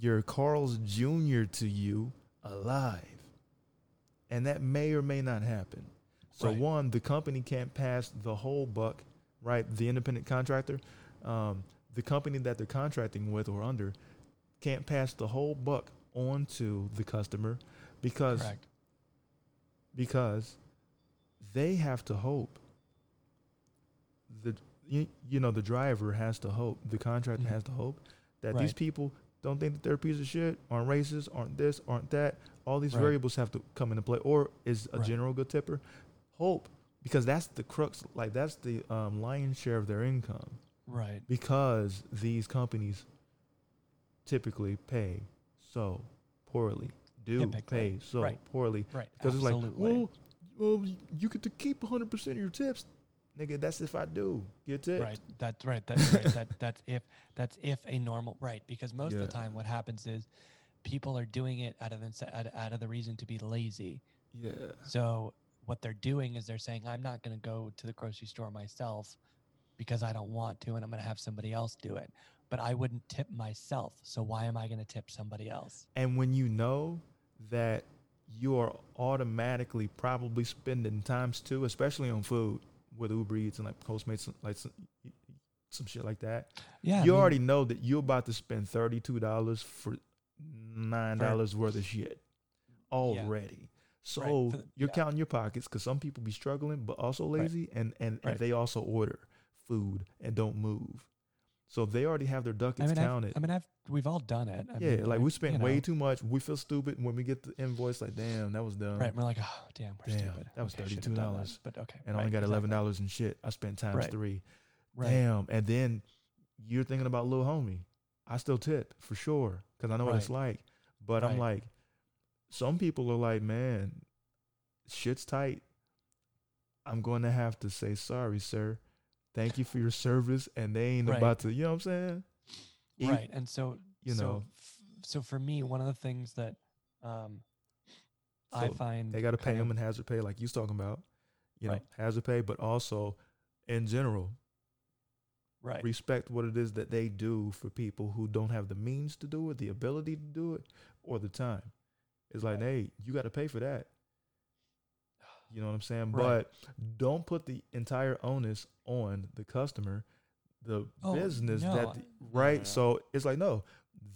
your Carl's Jr. to you alive. And that may or may not happen. So Right. one, the company can't pass the whole buck, right? The independent contractor, um, the company that they're contracting with or under, can't pass the whole buck onto the customer because Correct. because they have to hope the you, you know the driver has to hope the contractor Mhm. has to hope that these people don't think that they're a piece of shit aren't racist aren't this aren't that all these Right. variables have to come into play or is a Right. general good tipper hope because that's the crux like that's the um, lion's share of their income Right. because these companies typically pay so poorly do Typically. pay so Right. poorly Right. because it's like, well, well, you get to keep 100% of your tips. Nigga, that's if I do. Get tips. Right. That's right. That's right. that that's if that's if a normal right because most of the time what happens is people are doing it out of the out, out of the reason to be lazy. Yeah. So what they're doing is they're saying I'm not going to go to the grocery store myself because I don't want to and I'm going to have somebody else do it. But I wouldn't tip myself. So why am I going to tip somebody else? And when you know that you are automatically probably spending times two, especially on food with Uber Eats and like Postmates, and like some, some shit like that, Yeah. I you mean, already know that you're about to spend $32 for $9 worth of shit already. So for the- you're yeah. counting your pockets because some people be struggling, but also Right. lazy, and, and, and Right. they also order food and don't move. So they already have their I ducats mean, I've, counted. I mean, I've we've all done it. I yeah, mean, like we spent way know, too much. We feel stupid when we get the invoice. Like, damn, that was dumb. Right, we're like, oh, damn, we're Damn, stupid. that was Okay, I shouldn't have done that," $32, But okay, And I right, only got eleven dollars in shit. I spent times Right. three. Right, Damn. And then you're thinking about little homie. I still tip for sure because I know what it's like. But I'm like, some people are like, man, shit's tight. I'm going to have to say sorry, sir. Thank you for your service, and they ain't Right. about to. You know what I'm saying? E- right. And so, you so, know. f- so for me, one of the things that um, I find They got to pay them in hazard pay, like you was talking about. You know, Right. hazard pay, but also in general, right, respect what it is that they do for people who don't have the means to do it, the ability to do it, or the time. It's like, Right. hey, you got to pay for that. You know what I'm saying? Right. But don't put the entire onus on the customer, the Oh, business no, that, the- no, no, right? no. So it's like, no,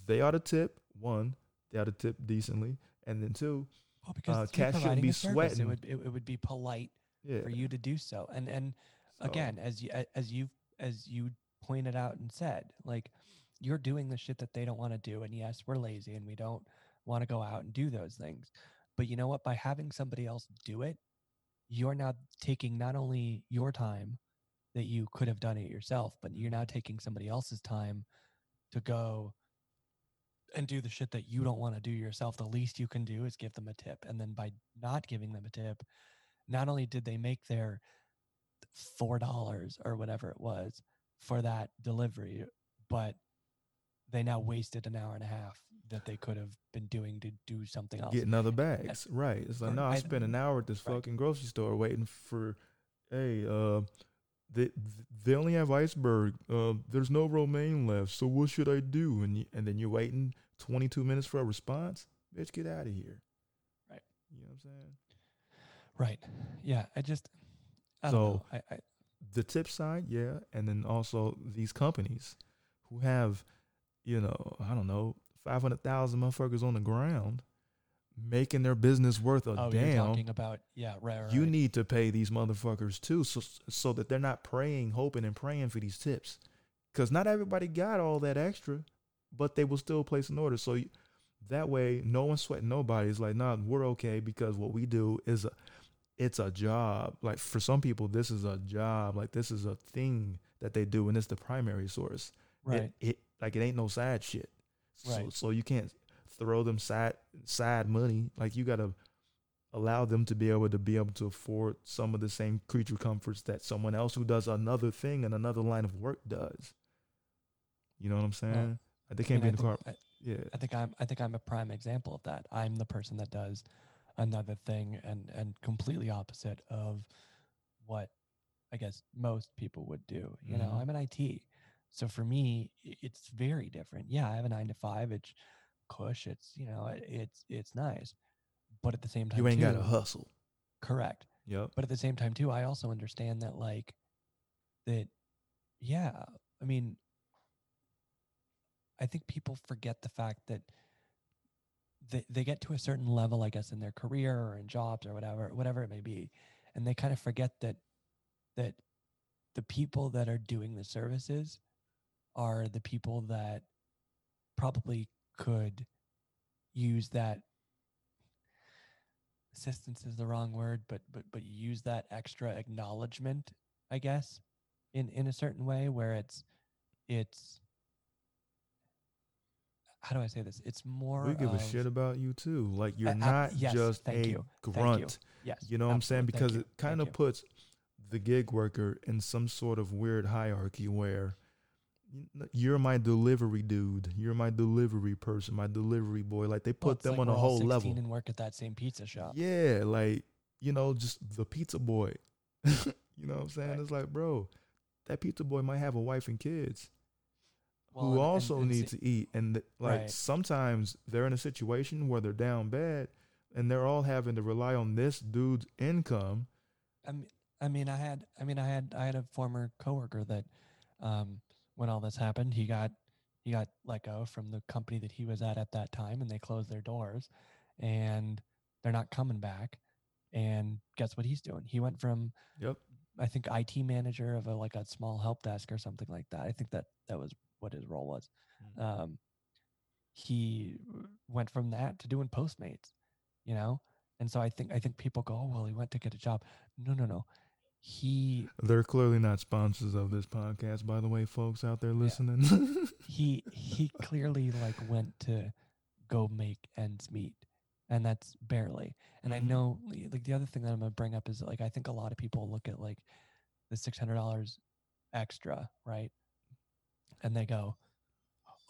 they ought to tip. One, they ought to tip decently, and then two, well, because uh, you're cats shouldn't be sweating. It would it, it would be polite yeah. for you to do so. And and So, again, as you as you as you pointed out and said, like you're doing the shit that they don't want to do. And yes, we're lazy and we don't want to go out and do those things. But you know what? By having somebody else do it, you're now taking not only your time that you could have done it yourself, but you're now taking somebody else's time to go and do the shit that you don't want to do yourself. The least you can do is give them a tip. And then by not giving them a tip, not only did they make their four dollars or whatever it was for that delivery, but they now wasted an hour and a half that they could have been doing to do something else. getting other bags. Right. It's like, no, I I- spent an hour at this right. fucking grocery store waiting for, hey, uh, they they only have iceberg. Uh, there's no romaine left. So what should I do? And you, and then you're waiting 22 minutes for a response. Bitch, get out of here. Right. You know what I'm saying? Right. Yeah. I just I don't So, know. I, I the tip side, yeah, and then also these companies who have, you know, I don't know, five hundred thousand motherfuckers on the ground making their business worth a oh, damn. you're talking about yeah, right, right. you need to pay these motherfuckers too, so so that they're not praying, hoping, and praying for these tips, because not everybody got all that extra, but they will still place an order. So you, that way, no one's sweating nobody. It's like, nah, we're okay because what we do is a, it's a job. Like for some people, this is a job. Like this is a thing that they do, and it's the primary source. It- right. It, like it ain't no side shit. So Right. so you can't throw them side side money. Like you gotta allow them to be able to be able to afford some of the same creature comforts that someone else who does another thing and another line of work does. You know what I'm saying? Like they can't mean, be I in the car. I- Yeah. I think I'm I think I'm a prime example of that. I'm the person that does another thing and and completely opposite of what I guess most people would do. You know, Mhm. I'm an IT. So for me, it's very different. Yeah, I have a 9 to 5. It's cush. It's, you know, it's it's nice. But at the same time You ain't got to hustle. Correct. Yep. But at the same time, too, I also understand that, like, that, yeah, I mean, I think people forget the fact that they, they get to a certain level, I guess, in their career or in jobs or whatever, whatever it may be, and they kind of forget that that the people that are doing the services are the people that probably could use that assistance is the wrong word but but but use that extra acknowledgement i guess in in a certain way where it's it's how do i say this it's more We give a shit about you too. Like you're a- not yes, just a you, thank you. grunt. yes You know what I'm saying? Because it kind thank of you. puts the gig worker in some sort of weird hierarchy where you're my delivery dude, you're my delivery person, my delivery boy. Like they put it's them like on a whole 16 level. and work at that same pizza shop Yeah, like you know, just the pizza boy. you know what I'm saying? Right. It's like, bro, that pizza boy might have a wife and kids Well, who and- and- also and need see- to eat, and th- like Right. sometimes they're in a situation where they're down bad, and they're all having to rely on this dude's income. I mean, I mean, I had, I mean, I had, I had a former coworker that, um, when all this happened, he got, he got let go from the company that he was at at that time, and they closed their doors, and they're not coming back. And guess what he's doing? He went from, Yep. I think, IT manager of a like a small help desk or something like that. I think that that was what his role was. Mm. Um, he went from that to doing Postmates, you know. And so I think I think people go, oh well, he went to get a job. No, no, no. He They're clearly not sponsors of this podcast, by the way, folks out there listening. he he clearly like went to go make ends meet and that's barely and i Mhm. know like the other thing that i'm gonna bring up is like i think a lot of people look at like the $600 extra right and they go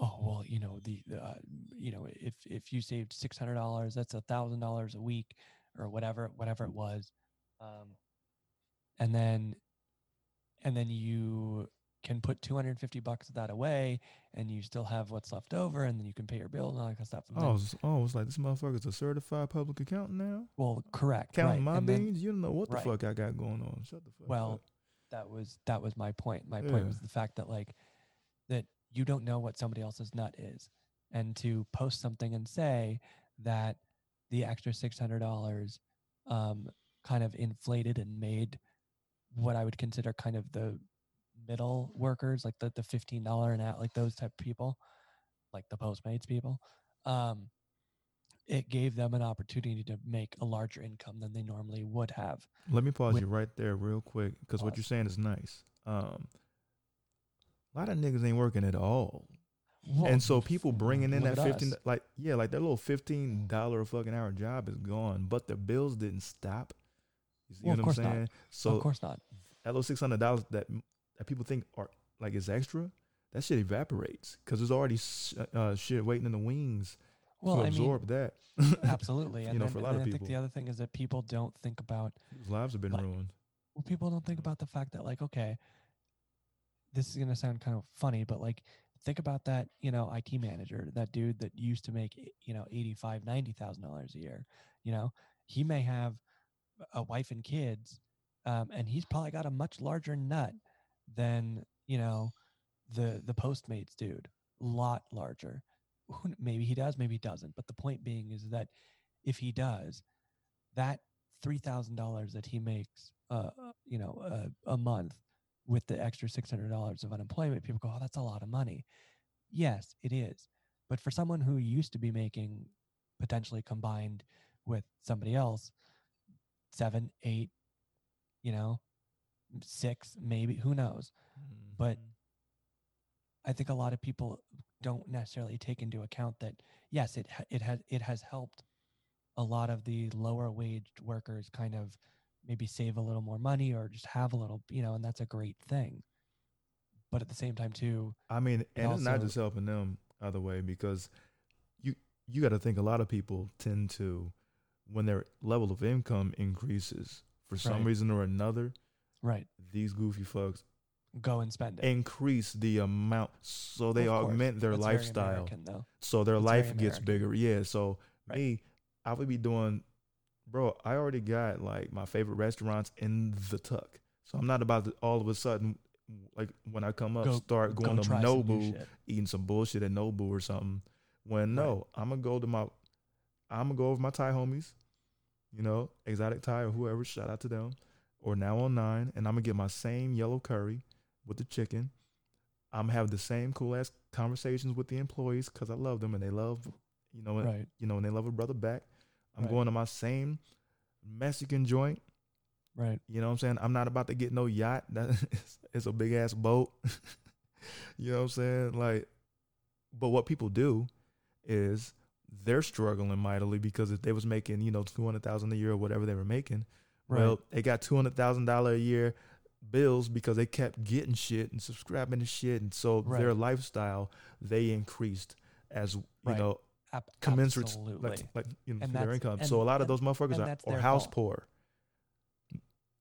oh well you know the the, uh, you know if if you saved $600 that's a thousand dollars a week or whatever whatever it was um and then and then you can put 250 bucks of that away and you still have what's left over and then you can pay your bill and all that kind of stuff. And then- oh, it's, oh, it's like this motherfucker's a certified public accountant now. well, correct. Counting right. my and then beans, you don't know what the right. fuck I got going on. Shut the fuck Well, up. that was that was my point. My Yeah. point was the fact that like that you don't know what somebody else's nut is. And to post something and say that the extra six hundred dollars um kind of inflated and made what I would consider kind of the middle workers, like the the fifteen dollar an hour, like those type of people, like the Postmates people, um, it gave them an opportunity to make a larger income than they normally would have. Let me pause with- you right there real quick because what you're saying is nice. Um, a lot of niggas ain't working at all. And so people bringing in look that fifteen, us. like yeah, like that little fifteen dollar a fucking hour job is gone, but the bills didn't stop. You see Well, what I'm course not. saying? So of course not. that little six hundred dollars that that people think are like is extra, that shit evaporates because there's already s- uh, shit waiting in the wings Well, to I mean, absorb that. absolutely. You And know, then, for a lot of people. I think the other thing is that people don't think about People's lives have been Like- ruined. well, people don't think about the fact that like, okay, this is gonna sound kind of funny, but like think about that, you know, IT manager, that dude that used to make you know eighty five, ninety thousand dollars a year. You know, he may have a wife and kids, um, and he's probably got a much larger nut than you know the the Postmates dude, lot larger. Maybe he does, maybe he doesn't. But the point being is that if he does, that three thousand dollars that he makes, uh, uh, you know, uh, a month with the extra six hundred dollars of unemployment, people go, "Oh, that's a lot of money." Yes, it is. But for someone who used to be making potentially combined with somebody else seven, eight, you know, six, maybe who knows? But Mhm. I think a lot of people don't necessarily take into account that yes, it it has it has helped a lot of the lower waged workers kind of maybe save a little more money or just have a little, you know, and that's a great thing. But at the same time, too, I mean, and it's not just helping them either way because you you got to think a lot of people tend to when their level of income increases for some Right. reason or another, right, these goofy fucks go and spend it. increase the amount so they Of course, augment their That's lifestyle. American. So their very life gets bigger. Yeah. So Right. me, I would be doing bro, I already got like my favorite restaurants in the tuck. So I'm not about to all of a sudden, like when I come up, Go- start go going to try some Nobu, eating some bullshit at Nobu or something. When Right. no, I'm gonna go to my, I'm gonna go over my Thai homies, you know, exotic Thai or whoever. Shout out to them. Or now on nine, and I'm gonna get my same yellow curry with the chicken. I'm gonna have the same cool ass conversations with the employees because I love them and they love, you know, Right. you know, and they love a brother back. I'm Right. going to my same Mexican joint. Right. You know what I'm saying? I'm not about to get no yacht. That it's, it's a big ass boat. you know what I'm saying? Like, but what people do is they're struggling mightily because if they was making you know two hundred thousand a year or whatever they were making, Right. well, they got two hundred thousand dollar a year bills because they kept getting shit and subscribing to shit, and so their lifestyle they increased as you Right. know Ab- commensurate absolutely. like like you know their income. and- so a lot of those motherfuckers are their house fault. poor.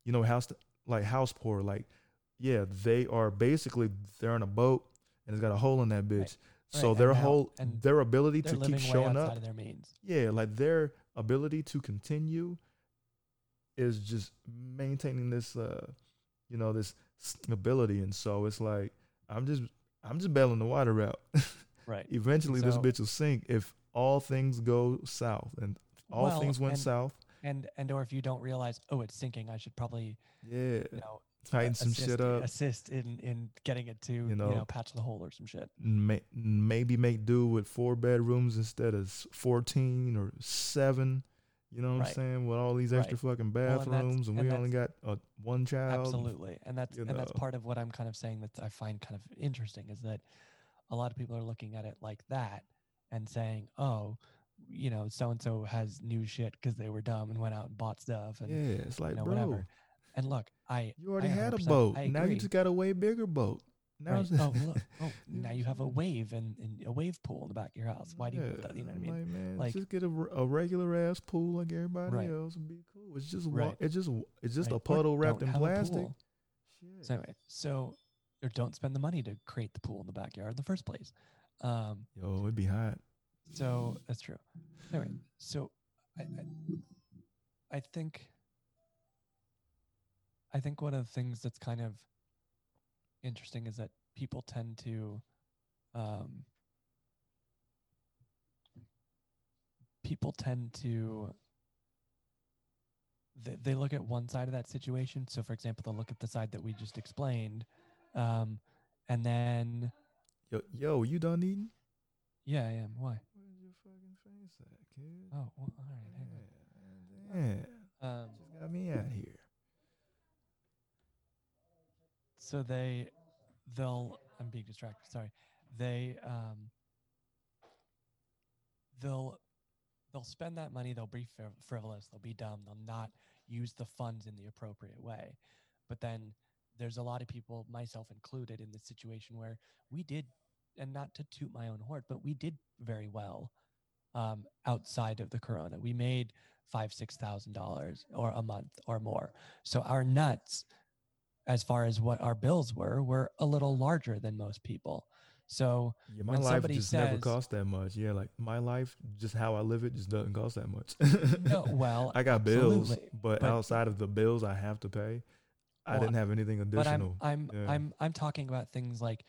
You know, house like house poor. Like, yeah, they are basically they're in a boat and it's got a hole in that bitch. Right. So their whole their ability to keep showing up, of their means. yeah, like their ability to continue is just maintaining this, uh, you know, this stability. And so it's like I'm just I'm just bailing the water out. Right. Eventually, this bitch will sink if all things go south, and all Well, things went and- south. And and or if you don't realize, oh, it's sinking, I should probably Yeah, you know tighten some assist, shit up. assist in in getting it to you You know, know. patch the hole or some shit. May, maybe make do with four bedrooms instead of fourteen or seven. You know what Right. I'm saying? With all these extra fucking Well, and bathrooms, and, we only got uh, one child. Absolutely, and that's and that's part of what I'm kind of saying that I find kind of interesting is that a lot of people are looking at it like that and saying, oh, you know, so and so has new shit because they were dumb and went out and bought stuff and Yeah, it's like, you know bro, whatever. And look, I you already I had a boat. Now you just got a way bigger boat. Now Right. oh look, oh now you have a wave and, and a wave pool in the back of your house. Why do you? that? You know what I mean? Like, man, Like- just get a, a regular ass pool like everybody Right. else and be cool. It's just Right. it's just it's just Right. a Or puddle wrapped in plastic. So anyway, so or don't spend the money to create the pool in the backyard in the first place. Um, Yo, it'd be hot. So that's true. Anyway, so I, I, I think I think one of the things that's kind of interesting is that people tend to um, people tend to they, they look at one side of that situation. So, for example, they'll look at the side that we just explained, um, and then Yo, yo, you done eating? yeah, I am. Why? Where's your fucking face at, kid? Oh, well, all right. Hang Yeah, man, on. Um, just got me out here. So they they'll i'm being distracted sorry. They um they'll they'll spend that money they'll be frivolous they'll be dumb they'll not use the funds in the appropriate way. But then there's a lot of people myself included in this situation where we did and not to toot my own horn but we did very well um, outside of the corona. We made five six thousand dollars or a month or more. So our nuts as far as what our bills were were a little larger than most people so Yeah, my life just never cost that much. Yeah, like my life, just how I live it, just doesn't cost that much. no well I got bills, but, but- outside of the bills I have to pay, I didn't have anything additional. but i'm i'm Yeah. i'm i'm talking about things like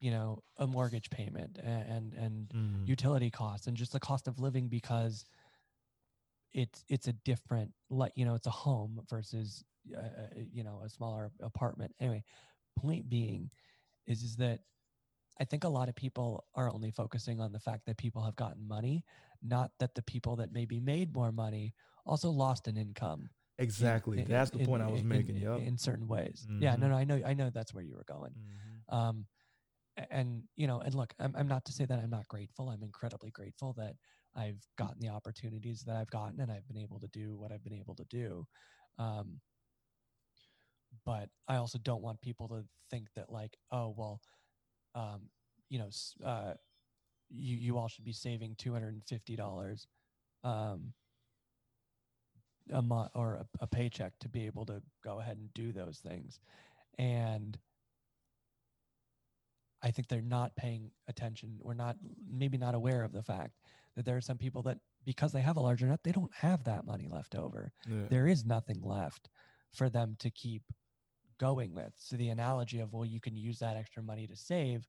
you know a mortgage payment and and Mhm. utility costs and just the cost of living because it's it's a different like you know it's a home versus uh, you know a smaller apartment anyway point being is is that i think a lot of people are only focusing on the fact that people have gotten money not that the people that maybe made more money also lost an income exactly. in- That's the in- point I was making. in, Yup. in certain ways yeah no Mhm. no i know i know that's where you were going Mhm. um and you know and look I'm, I'm not to say that i'm not grateful i'm incredibly grateful that i've gotten the opportunities that i've gotten and i've been able to do what i've been able to do um but i also don't want people to think that like oh well um you know uh you you all should be saving $250 um a month or a, a paycheck to be able to go ahead and do those things and I think they're not paying attention or not maybe not aware of the fact that there are some people that because they have a larger net, they don't have that money left over. Yeah. There is nothing left for them to keep going with. So the analogy of well, you can use that extra money to save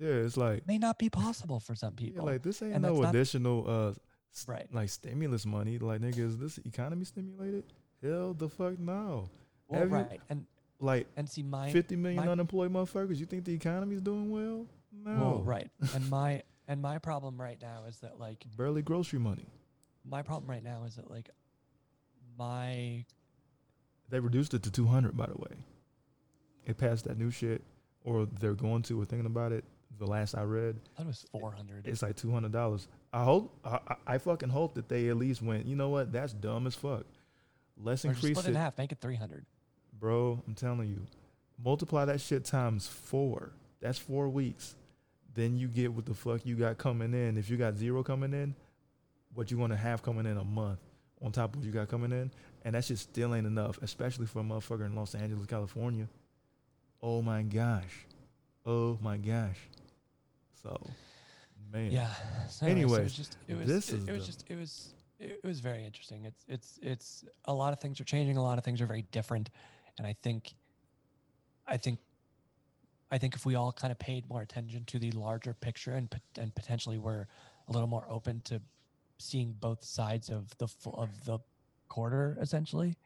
yeah, it's like may not be possible for some yeah, people. like this ain't and no that's not- additional uh s- Right. like stimulus money. Like nigga, is this economy stimulated? Hell the fuck no. well, have you- right. And Like and see my fifty million my- unemployed motherfuckers. You think the economy's doing well? No. well, right. And my and my problem right now is that like Barely grocery money. my problem right now is that like my They reduced it to two hundred, by the way. It passed that new shit, or they're going to, or thinking about it. The last I read, I thought it was four hundred. it's like two hundred dollars. I hope, I, I, fucking hope that they at least went. You know what? That's dumb as fuck. Let's Or increase split it in half, make it three hundred. bro. I'm telling you, multiply that shit times four. That's four weeks. Then you get what the fuck you got coming in. If you got zero coming in, what you gonna have coming in a month on top of what you got coming in, and that shit still ain't enough, especially for a motherfucker in Los Angeles, California. Oh my gosh, oh my gosh. So, man, Yeah. So anyways, it was just it was this it, is it was the- just it was it was very interesting. It's it's it's a lot of things are changing. A lot of things are very different, and I think I think I think if we all kind of paid more attention to the larger picture and and potentially were a little more open to seeing both sides of the of the quarter, essentially,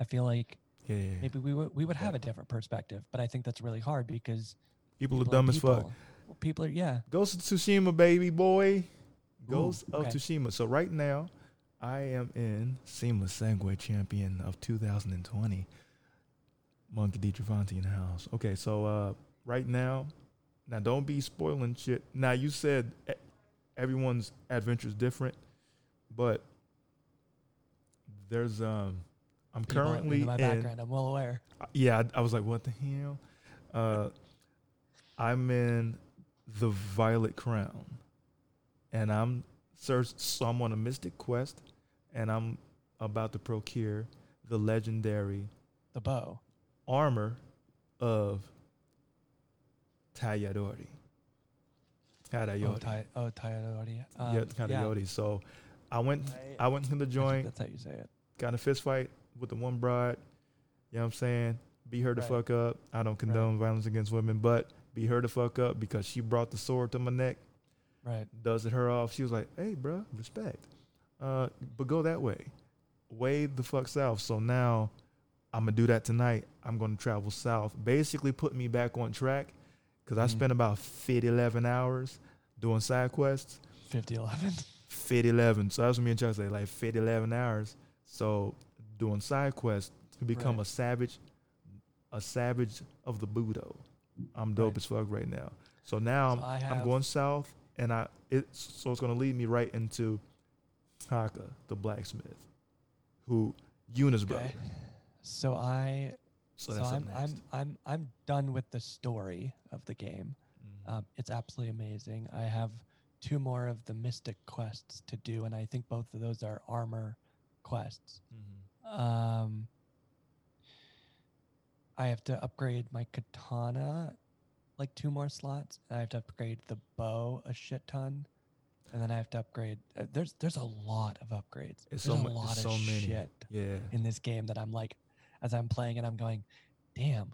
I feel like yeah, yeah, yeah. maybe we would we would have a different perspective. But I think that's really hard because People, are people dumb as fuck. people. Are yeah. Ghost of Tsushima, baby boy. Ghost of okay. Tsushima. So right now, I am in Seamless Segue Champion of 2020. Monkey D. Travanti in the house. Okay, so uh, right now, now don't be spoiling shit. Now you said everyone's adventure is different, but there's um, I'm People currently into my in. background. I'm well aware. Uh, yeah, I, I was like, what the hell? Uh, I'm in the Violet Crown, and I'm search. So I'm on a mystic quest, and I'm about to procure the legendary The bow. armor of Tayadori. Oh, Tayadori. Oh, Tayadori. yeah, Um, So I went. I- I went to the joint. That's how you say it. got in a fist fight with the one bride. You know what I'm saying? Be her the Right. fuck up. I don't condone violence against women, but be her to fuck up because she brought the sword to my neck, Right. does it her off. She was like, hey, bruh, respect. Uh, but go that way. Way the fuck south. So now I'm going to do that tonight. I'm going to travel south. Basically, put me back on track because I Mhm. spent about 50, 11 hours doing side quests. 50 11. Fit 11. So that's what me and Chuck say, like fit 11 hours. So doing side quests to become Right. a savage, a savage of the Budo. I'm dope Right. as fuck right now. So now So I'm, I'm going south, and I it so it's gonna lead me right into Taka, the blacksmith, who Yuna's brother. So I So so, I'm. I'm I'm I'm done with the story of the game. Mhm. Um, it's absolutely amazing. I have two more of the mystic quests to do, and I think both of those are armor quests. Mhm. Um, I have to upgrade my katana, like two more slots. and I have to upgrade the bow a shit ton, and then I have to upgrade. Uh, there's there's a lot of upgrades. It's there's so a lot so of many. shit Yeah. in this game that I'm like, as I'm playing it, I'm going, damn.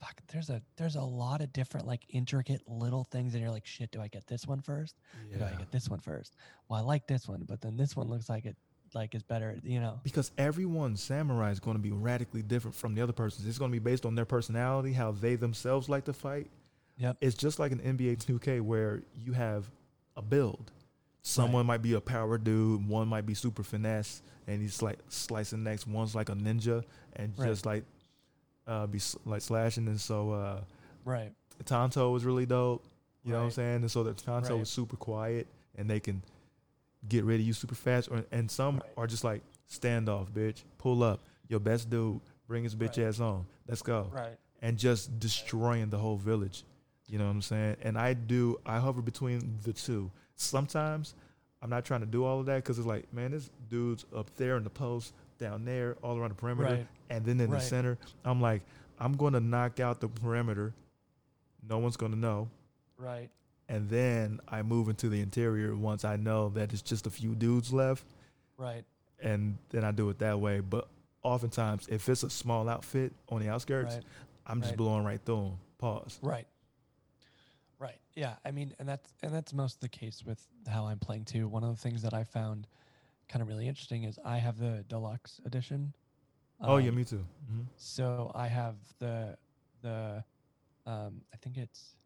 Fuck, there's a there's a lot of different like intricate little things, and you're like, shit. Do I get this one first? Or do I get this one first? Well, I like this one, but then this one looks like it like is better. You know. Because everyone's samurai is going to be radically different from the other person's. It's going to be based on their personality, how they themselves like to fight. Yep. It's just like an NBA 2K where you have a build. Someone might be a power dude, one might be super finesse, and he's like slicing necks. One's like a ninja and Right. just like uh, be like slashing. And so uh, Right. tanto was really dope. You know what I'm saying? And so the tanto Right. was super quiet, and they can get rid of you super fast. Or, and some Right. are just like standoff, bitch. Pull up, your best dude. Bring his bitch Right. ass on. Let's go. Right. And just destroying the whole village. You know what I'm saying? And I do. I hover between the two. Sometimes I'm not trying to do all of that because it's like, man, this dude's up there in the post, down there, all around the perimeter, Right. And then in Right. the center. I'm like, I'm going to knock out the perimeter. No one's going to know Right. and then I move into the interior once I know that it's just a few dudes left, Right. and then I do it that way. But oftentimes, if it's a small outfit on the outskirts, Right. I'm just right. blowing right through them. Pause. Right. Right. Yeah. I mean, and that's and that's most of the case with how I'm playing too. One of the things that I found kind of really interesting is I have the deluxe edition. Oh yeah, Um, me too. hmm So I have the the um I think it's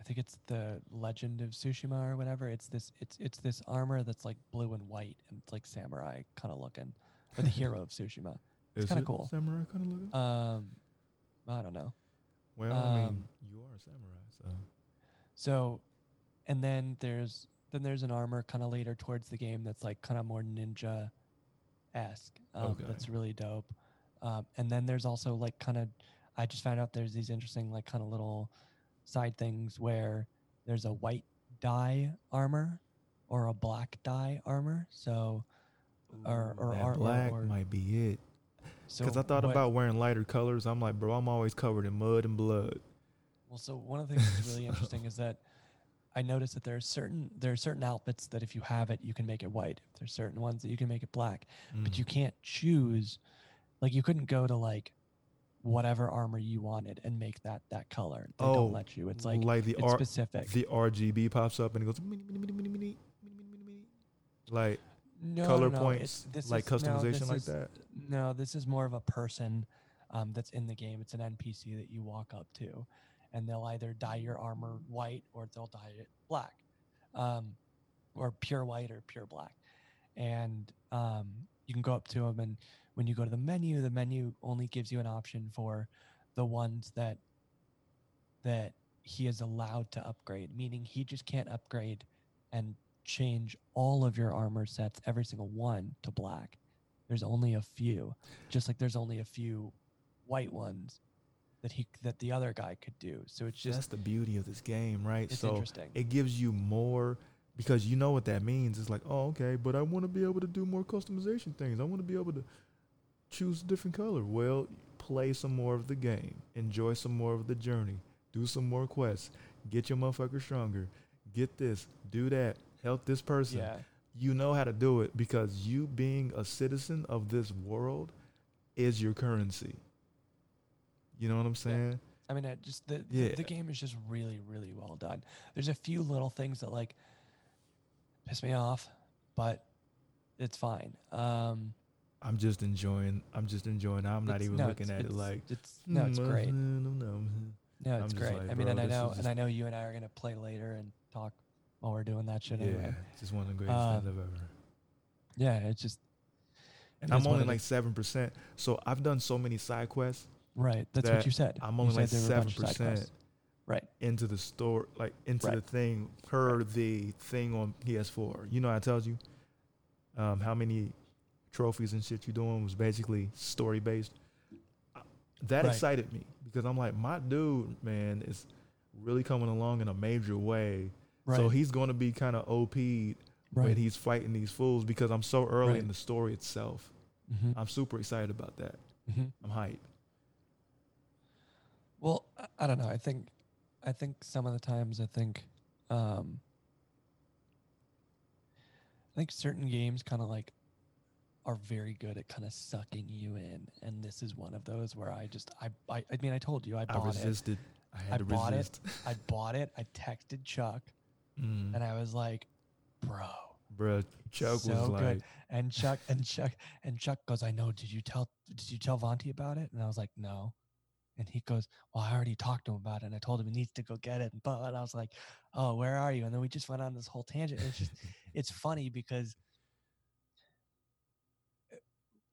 I think it's the Legend of Tsushima or whatever. It's this it's it's this armor that's like blue and white and it's like samurai kind of looking. Or the hero of Tsushima. It's kinda cool. Samurai kind of looking. Um I don't know. well, I mean, um, you are a samurai, so So, and then there's then there's an armor kind of later towards the game that's like kind of more ninja esque. Um, Okay. That's really dope. Um, and then there's also like kind of I just found out there's these interesting like kind of little side things where there's a white dye armor or a black dye armor. So or- or- that or- black or- might be it. so Because I thought what- about wearing lighter colors. I'm like, bro, I'm always covered in mud and blood. Well, so one of the things that's really interesting is that I noticed that there are certain there are certain outfits that if you have it, you can make it white. There's certain ones that you can make it black, but Mm. you can't choose. Like you couldn't go to like whatever armor you wanted and make that that color. They Oh, don't let you. It's like like the it's R- specific. the RGB pops up and it goes mini, mini, mini, mini, mini, mini, mini, mini, like no, color no, no, points, this like is- no, customization this like is- that. No, this is more of a person um, that's in the game. It's an NPC that you walk up to, and they'll either dye your armor white or they'll dye it black, um, or pure white or pure black. And um, you can go up to them, and when you go to the menu, the menu only gives you an option for the ones that that he is allowed to upgrade, meaning he just can't upgrade and change all of your armor sets, every single one, to black. There's only a few, just like there's only a few white ones that he that the other guy could do. So it's just That's the beauty of this game, right? it's so interesting. it gives you more because you know what that means. It's like, oh, okay, but I want to be able to do more customization things. I want to be able to choose a different color. Well, play some more of the game, enjoy some more of the journey, do some more quests, get your motherfucker stronger, get this, do that, help this person. yeah, You know how to do it because you being a citizen of this world is your currency. You know what I'm saying? I mean, it just the, the Yeah. the game is just really really well done. There's a few little things that like piss me off, but it's fine. Um, I'm just enjoying. I'm just enjoying. I'm not even no, looking it's- at it like. it's no, it's "Mm, great. uh, No, no, no." No, it's great. like, I mean, and I know, and I know you and I are gonna play later and talk while we're doing that shit Yeah, anyway. just one of the greatest Um, things I've ever. Yeah, it's just And I'm only like seven percent. So I've done so many side quests right. That's that what you said. I'm only said like there were a seven bunch of side percent. Right. into the store, like into Right. the thing. Per the thing on PS4. You know, I told you um, how many trophies and shit you doing was basically story based. That Right. excited me because I'm like, my dude, man, is really coming along in a major way. Right. So he's going to be kind of OP'd when he's fighting these fools because I'm so early Right. in the story itself. Mhm, I'm super excited about that. mhm. I'm hyped. Well, I, don't know. I think, I think some of the times I think, um, I think certain games kind of like are very good at kind of sucking you in, and this is one of those where I just I I, I mean I told you I bought it. I resisted. I had I to bought it. I bought it. I texted Chuck, Mm. and I was like, "Bro." bro, Chuck was so like, good. And Chuck and Chuck and Chuck goes, I know. Did you tell did you tell Vonti about it? And I was like, No. And he goes, Well, I already talked to him about it and I told him he needs to go get it. And but I was like, Oh, where are you? And then we just went on this whole tangent. And it's just it's funny because uh,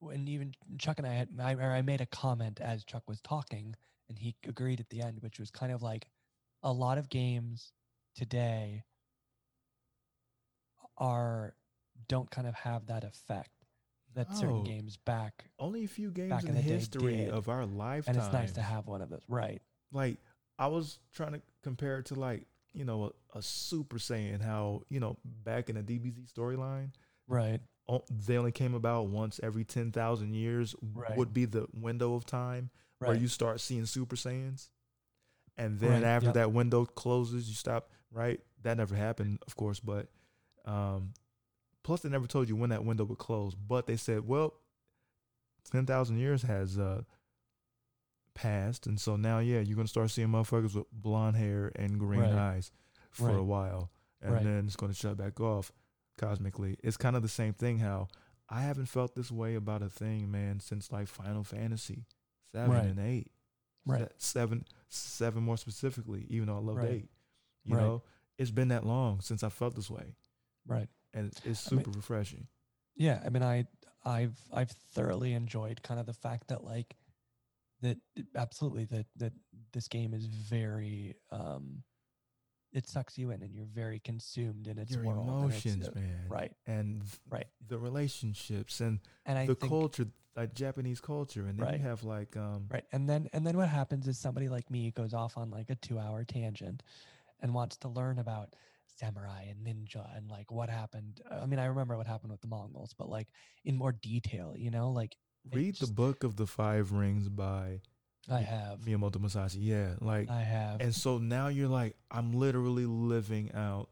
when even Chuck and I had I, or I made a comment as Chuck was talking and he agreed at the end, which was kind of like a lot of games today are don't kind of have that effect that certain No. games back only a few games back in in the the day history did. of our lifetime. and it's nice to have one of those right Like, I was trying to compare it to like, you know, a, a Super Saiyan. How you know back in the DBZ storyline, right o- they only came about once every ten thousand years. Right. Would be the window of time right where you start seeing Super Saiyans. and then Right, after yep. that window closes, you stop. Right, that never closes. You stop. Right, that never happened, of course. But um, plus, they never told you when that window would close. But they said, well, ten thousand years has uh passed, and so now, yeah, you're gonna start seeing motherfuckers with blonde hair and green Right. eyes for a while, and Right. then it's gonna shut back off cosmically. It's kind of the same thing. How I haven't felt this way about a thing, man, since like Final Fantasy seven Right. and eight. Right. Seven, seven more specifically. Even though I loved Right. eight, you Right. know, it's been that long since I felt this way, Right. And it's I mean- super refreshing. Yeah, I mean, I, I've, I've thoroughly enjoyed kind of the fact that like, that absolutely that that this game is very, um, it sucks you in and you're very consumed in its Your world. and it's, emotions, uh, man, Right. and th- Right. the relationships and And I the think, culture, like Japanese culture, and then Right. you have like um, Right. And then and then what happens is somebody like me goes off on like a 2-hour tangent and wants to learn about samurai and ninja and like what happened. I mean, I remember what happened with the Mongols, but like in more detail, you know, like read the book of the Five Rings by I have Miyamoto Musashi. Yeah, like, I have and so now you're like, I'm literally living out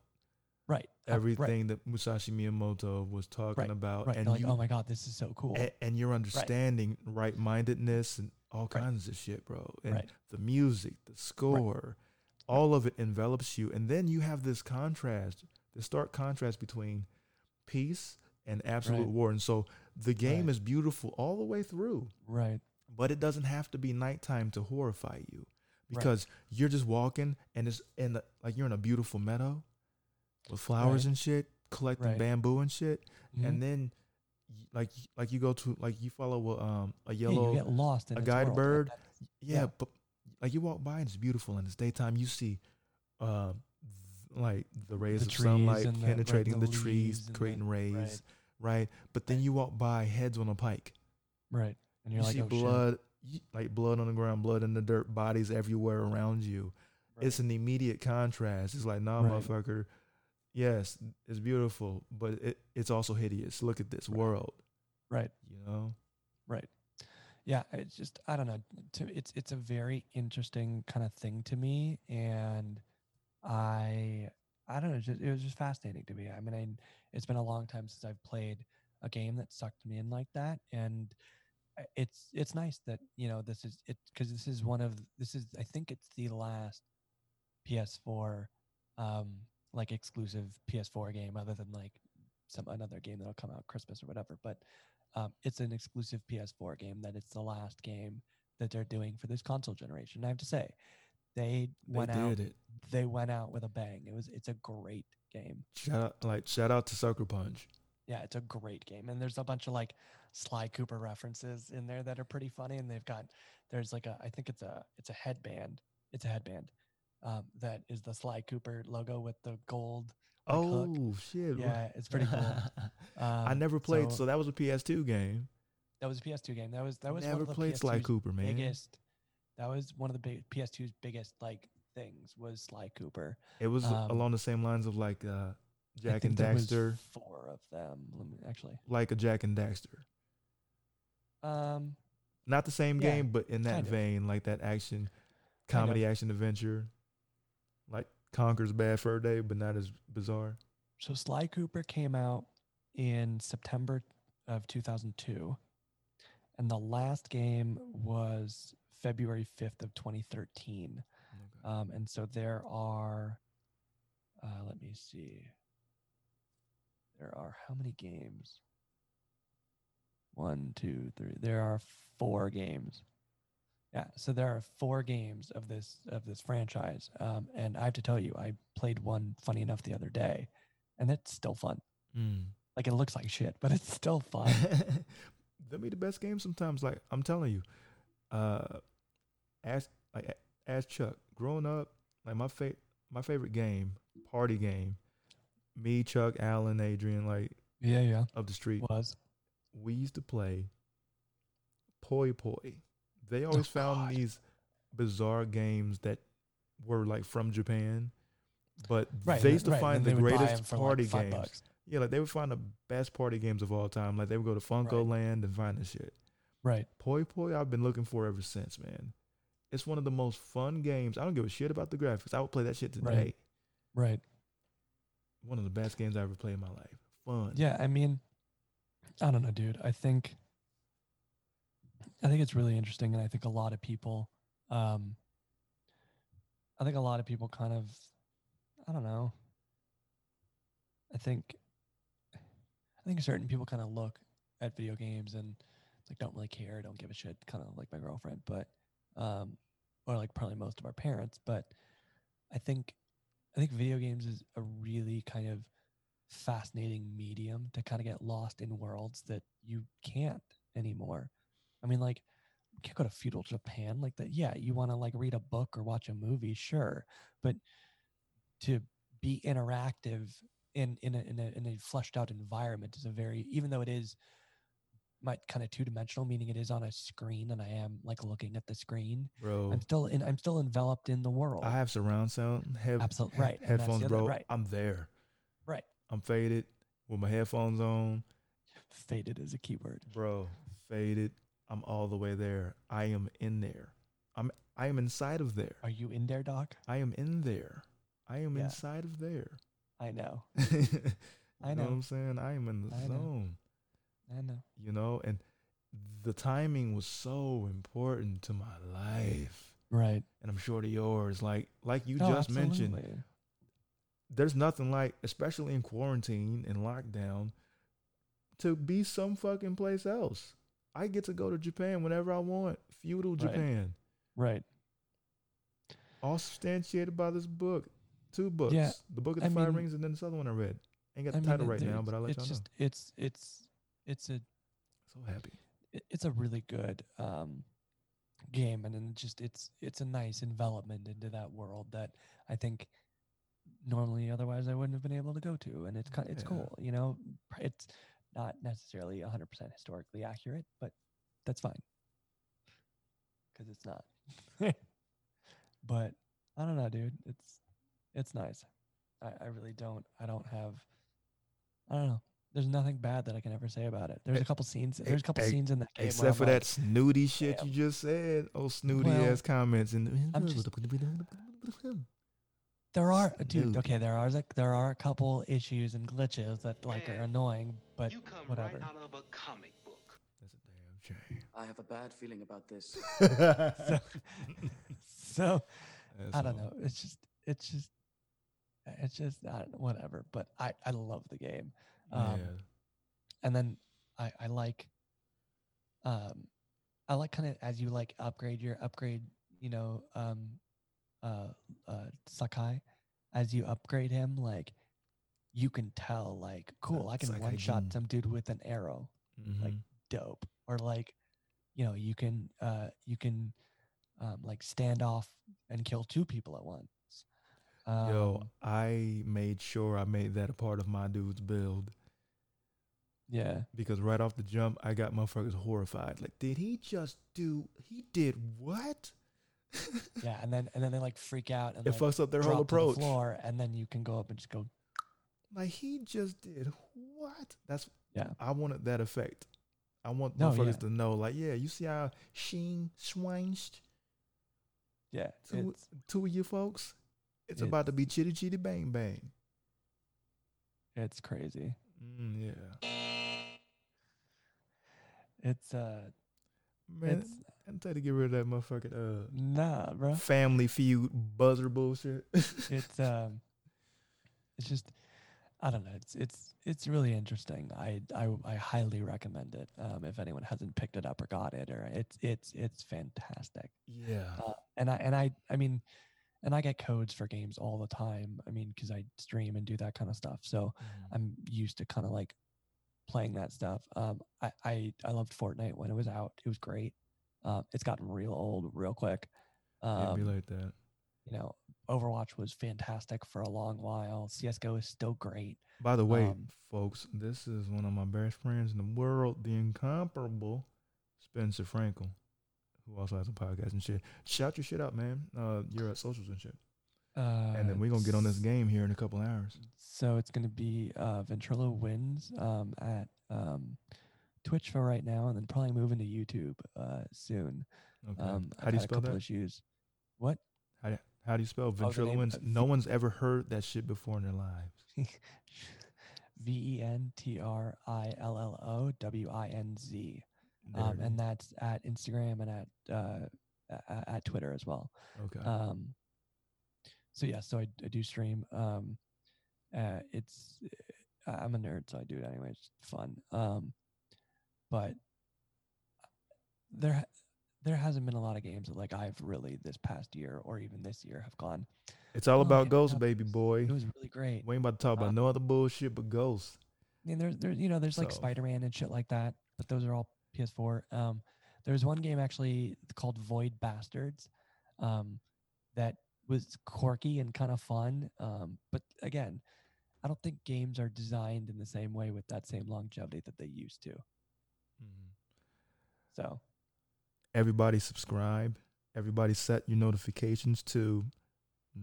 right uh, everything that Musashi Miyamoto was talking Right, about, Right. right. and They're like, oh my god, this is so cool. and, and you're understanding right mindedness and all kinds of shit, bro. And Right. the music, the score, all of it envelops you. And then you have this contrast, the stark contrast between peace and absolute Right. war. And so the game Right. is beautiful all the way through, right. but it doesn't have to be nighttime to horrify you because you're just walking and it's in the, like you're in a beautiful meadow with flowers Right. and shit, collecting Right. bamboo and shit Mhm. and then like like you go to like you follow a, um a Yeah, yellow you get lost a guide world, bird. yeah, yeah. but like you walk by and it's beautiful and it's daytime you see uh th- like the rays The of sunlight and the- right, penetrating the the, trees leaves and the- creating rays right. right, but then Right. you walk by heads on a pike Right. And you you're like, see oh, blood like blood on the ground blood in the dirt bodies everywhere around you it's an immediate contrast it's like nah Right. motherfucker yes it's beautiful but it, it's also hideous look at this Right. world right. you know Right. Yeah, it's just I don't know. To it's it's a very interesting kind of thing to me, and I I don't know. Just, it was just fascinating to me. I mean, I, it's been a long time since I've played a game that sucked me in like that, and it's it's nice that you know this is it because this is one of this is I think it's the last PS4 um like exclusive PS4 game other than like some another game that'll come out Christmas or whatever, but um, it's an exclusive PS4 game that it's the last game that they're doing for this console generation. I have to say, they they went did out. it They went out with a bang. It was. It's a great game. Shout out, like shout out to Sucker Punch. Yeah, it's a great game, and there's a bunch of like Sly Cooper references in there that are pretty funny. And they've got there's like a I think it's a it's a headband. It's a headband um, that is the Sly Cooper logo with the gold. Oh shit! Yeah, it's pretty cool. I Um, never played, so- so, that was a PS2 game. That was a PS2 game. That was that was never one of the played Sly PS2's Cooper, man. biggest. That was one of the big PS2's biggest like things was Sly Cooper. It was um, along the same lines of like uh, I Jak think and Daxter, Four of them, let me- actually. like a Jak and Daxter. Um, Not the same Yeah, game, but in that kind of. vein, like that action, comedy, action adventure, Conker's Bad Fur Day, but not as bizarre. so Sly Cooper came out in September of 2002, and the last game was February 5th of 2013. Um, and so there are, uh, let me see. There are how many games? One, two, three. There are four games. Yeah, so there are four games of this of this franchise, um, and I have to tell you, I played one. Funny enough, the other day, and it's still fun. Mm. Like it looks like shit, but it's still fun. They'll be the best game sometimes. Like I'm telling you, uh, ask like a- ask Chuck. Growing up, like my fa- my favorite game, party game. Me, Chuck, Alan, Adrian, like yeah, yeah, up the street, was. we used to play Poy Poy. They oh, always found Oh, God. these bizarre games that were like from Japan, but Right, they used to right, find the they would buy 'em greatest for, like, party games. bucks. Yeah, like they would find the best party games of all time. Like they would go to Funco Right. Land and find this shit. Right. Poy Poy, I've been looking for ever since, man. It's one of the most fun games. I don't give a shit about the graphics. I would play that shit today. Right. Right. One of the best games I ever played in my life. Fun. Yeah, I mean, I don't know, dude. I think, I think it's really interesting, and I think a lot of people, um, I think a lot of people kind of, I don't know. I think, I think certain people kind of look at video games and like don't really care, don't give a shit, kind of like my girlfriend, but, um, or like probably most of our parents, but I think, I think video games is a really kind of fascinating medium to kind of get lost in worlds that you can't anymore. I mean, like, you can't go to feudal Japan like that. Yeah, you want to like read a book or watch a movie, sure, but to be interactive in in a, in a in a fleshed out environment is a very even though it is my kind of two dimensional, meaning it is on a screen and I am like looking at the screen. Bro. I'm still in. I'm still enveloped in the world. I have surround sound, head, Absolutely right, headphones, other- bro. right. I'm there. Right. I'm faded with my headphones on, Faded is a keyword. bro. Faded. I'm all the way there. I am in there. I'm I am inside of there. Are you in there, Doc? I am in there. I am Yeah. inside of there. I know. I know what. I'm saying? I am in the I know. zone. I know. You know, and the timing was so important to my life. Right. And I'm sure to yours. Like like you No, just mentioned, there's nothing like, especially in quarantine and lockdown, to be some fucking place else. I get to go to Japan whenever I want. Feudal Right. Japan. Right. All substantiated by this book. Two books. Yeah, the Book of I the Five mean- Rings and then this other one I read. Ain't got the I title it- right now, but I'll let it's y'all just it's it's it's a. So happy. it's a really good um game and then just it's it's a nice envelopment into that world that I think normally otherwise I wouldn't have been able to go to and it's kind it's Yeah. cool you know it's not necessarily 100% historically accurate but that's fine cuz it's not but I don't know dude it's it's nice I, I really don't I don't have I don't know there's nothing bad that I can ever say about it there's Eh, a couple scenes eh, there's a couple eh, scenes in that game Except for like, that snooty shit damn. you just said. Oh, snooty Well, ass comments. And I'm just- There are, dude. Snoop. Okay, there are like there are a couple issues and glitches that like are annoying, but you come whatever. right out of a comic book. That's a damn shame. I have a bad feeling about this. so, so I don't know. It's just it's just it's just don't whatever. But I I love the game, um, yeah. and then I I like um I like kind of as you like upgrade your upgrade you know um uh uh Sakai as you upgrade him like you can tell like cool I can Sakai one shot some dude with an arrow like, Mhm. dope or like you know you can uh you can um like stand off and kill two people at once Yo, um, I made sure I made that a part of my dude's build yeah because right off the jump, I got motherfuckers horrified. Like, did he just do? He did what? Yeah and then and then they like freak out and it like, fucks up their whole to the approach. floor and then you can go up and just go Like he just did what? That's Yeah. I wanted that effect. I want No, motherfuckers yeah. to know, like, yeah, you see how Sheen swanged yeah two, it's two of you folks? It's about to be chitty chitty bang bang. it's crazy Mm, yeah, it's uh man. it's I'm you to get rid of that motherfucking uh nah bro family feud buzzer bullshit. it's um it's just i don't know. It's it's it's really interesting. I i, I highly recommend it um if anyone hasn't picked it up or got it or it's it's it's fantastic. Yeah, uh, and i and i i mean and i get codes for games all the time. I mean because i stream and do that kind of stuff. So Mhm. i'm used to kind of like playing that stuff. Um i i, I loved fortnite when it was out. It was great um it's gotten real old real quick um, like that. you know, Overwatch was fantastic for a long while. CS:GO is still great. By the way, um, folks, this is one of my best friends in the world, the incomparable Spencer Frankel, who also has a podcast and shit. Shout your shit out, man. Uh, you're at socials and shit. Uh, and then we're gonna get on this game here in a couple hours. So it's gonna be uh, Ventrillowinz um, at um, Twitch for right now, and then probably moving to YouTube uh, soon. Okay. Um, how do you spell that? issues. What? How do, how do you spell Oh, name- uh, no one's ever heard that shit before in their lives. V E N T R I L L O W I N Z. Um, and that's at Instagram and at uh, at Twitter as well. okay. Um, so yeah, so I, I do stream. Um, uh, it's I'm a nerd, so I do it anyway. It's fun. Um, but there there hasn't been a lot of games that like I've really this past year or even this year have gone. it's all oh, about ghosts, baby boy. It was really great. We ain't about to talk about um, no other bullshit but ghosts. I mean, there's there's you know there's like Spider Man and shit like that, but those are all PS4. Um, there's one game actually called Void Bastards, um, that was quirky and kind of fun. Um, but again, I don't think games are designed in the same way with that same longevity that they used to. So Everybody subscribe. Everybody set your notifications to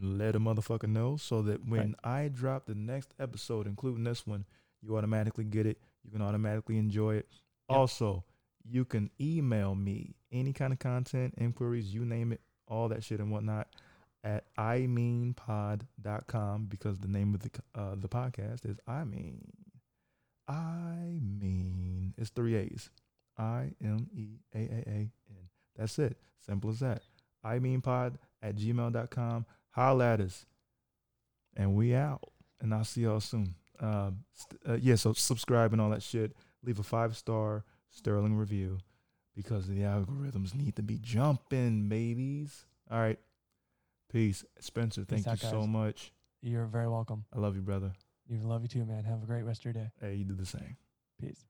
let a motherfucker know so that when I drop the next episode, including this one, you automatically get it. You can automatically enjoy it. Yep. Also, you can email me any kind of content, inquiries, you name it, all that shit and whatnot at I mean meanpod.com because the name of the uh, the podcast is I mean. I mean, it's three A's. I M E A A A N. That's it. Simple as that. I mean pod at gmail.com. Holla at us. And we out. And I'll see y'all soon. Um, st- uh, yeah, so subscribe and all that shit. Leave a five star sterling review because the algorithms need to be jumping, babies. All right. Peace. Spencer, thank out, you so much. you're very welcome. I love you, brother. You love you too, man. Have a great rest of your day. Hey, you do the same. Peace.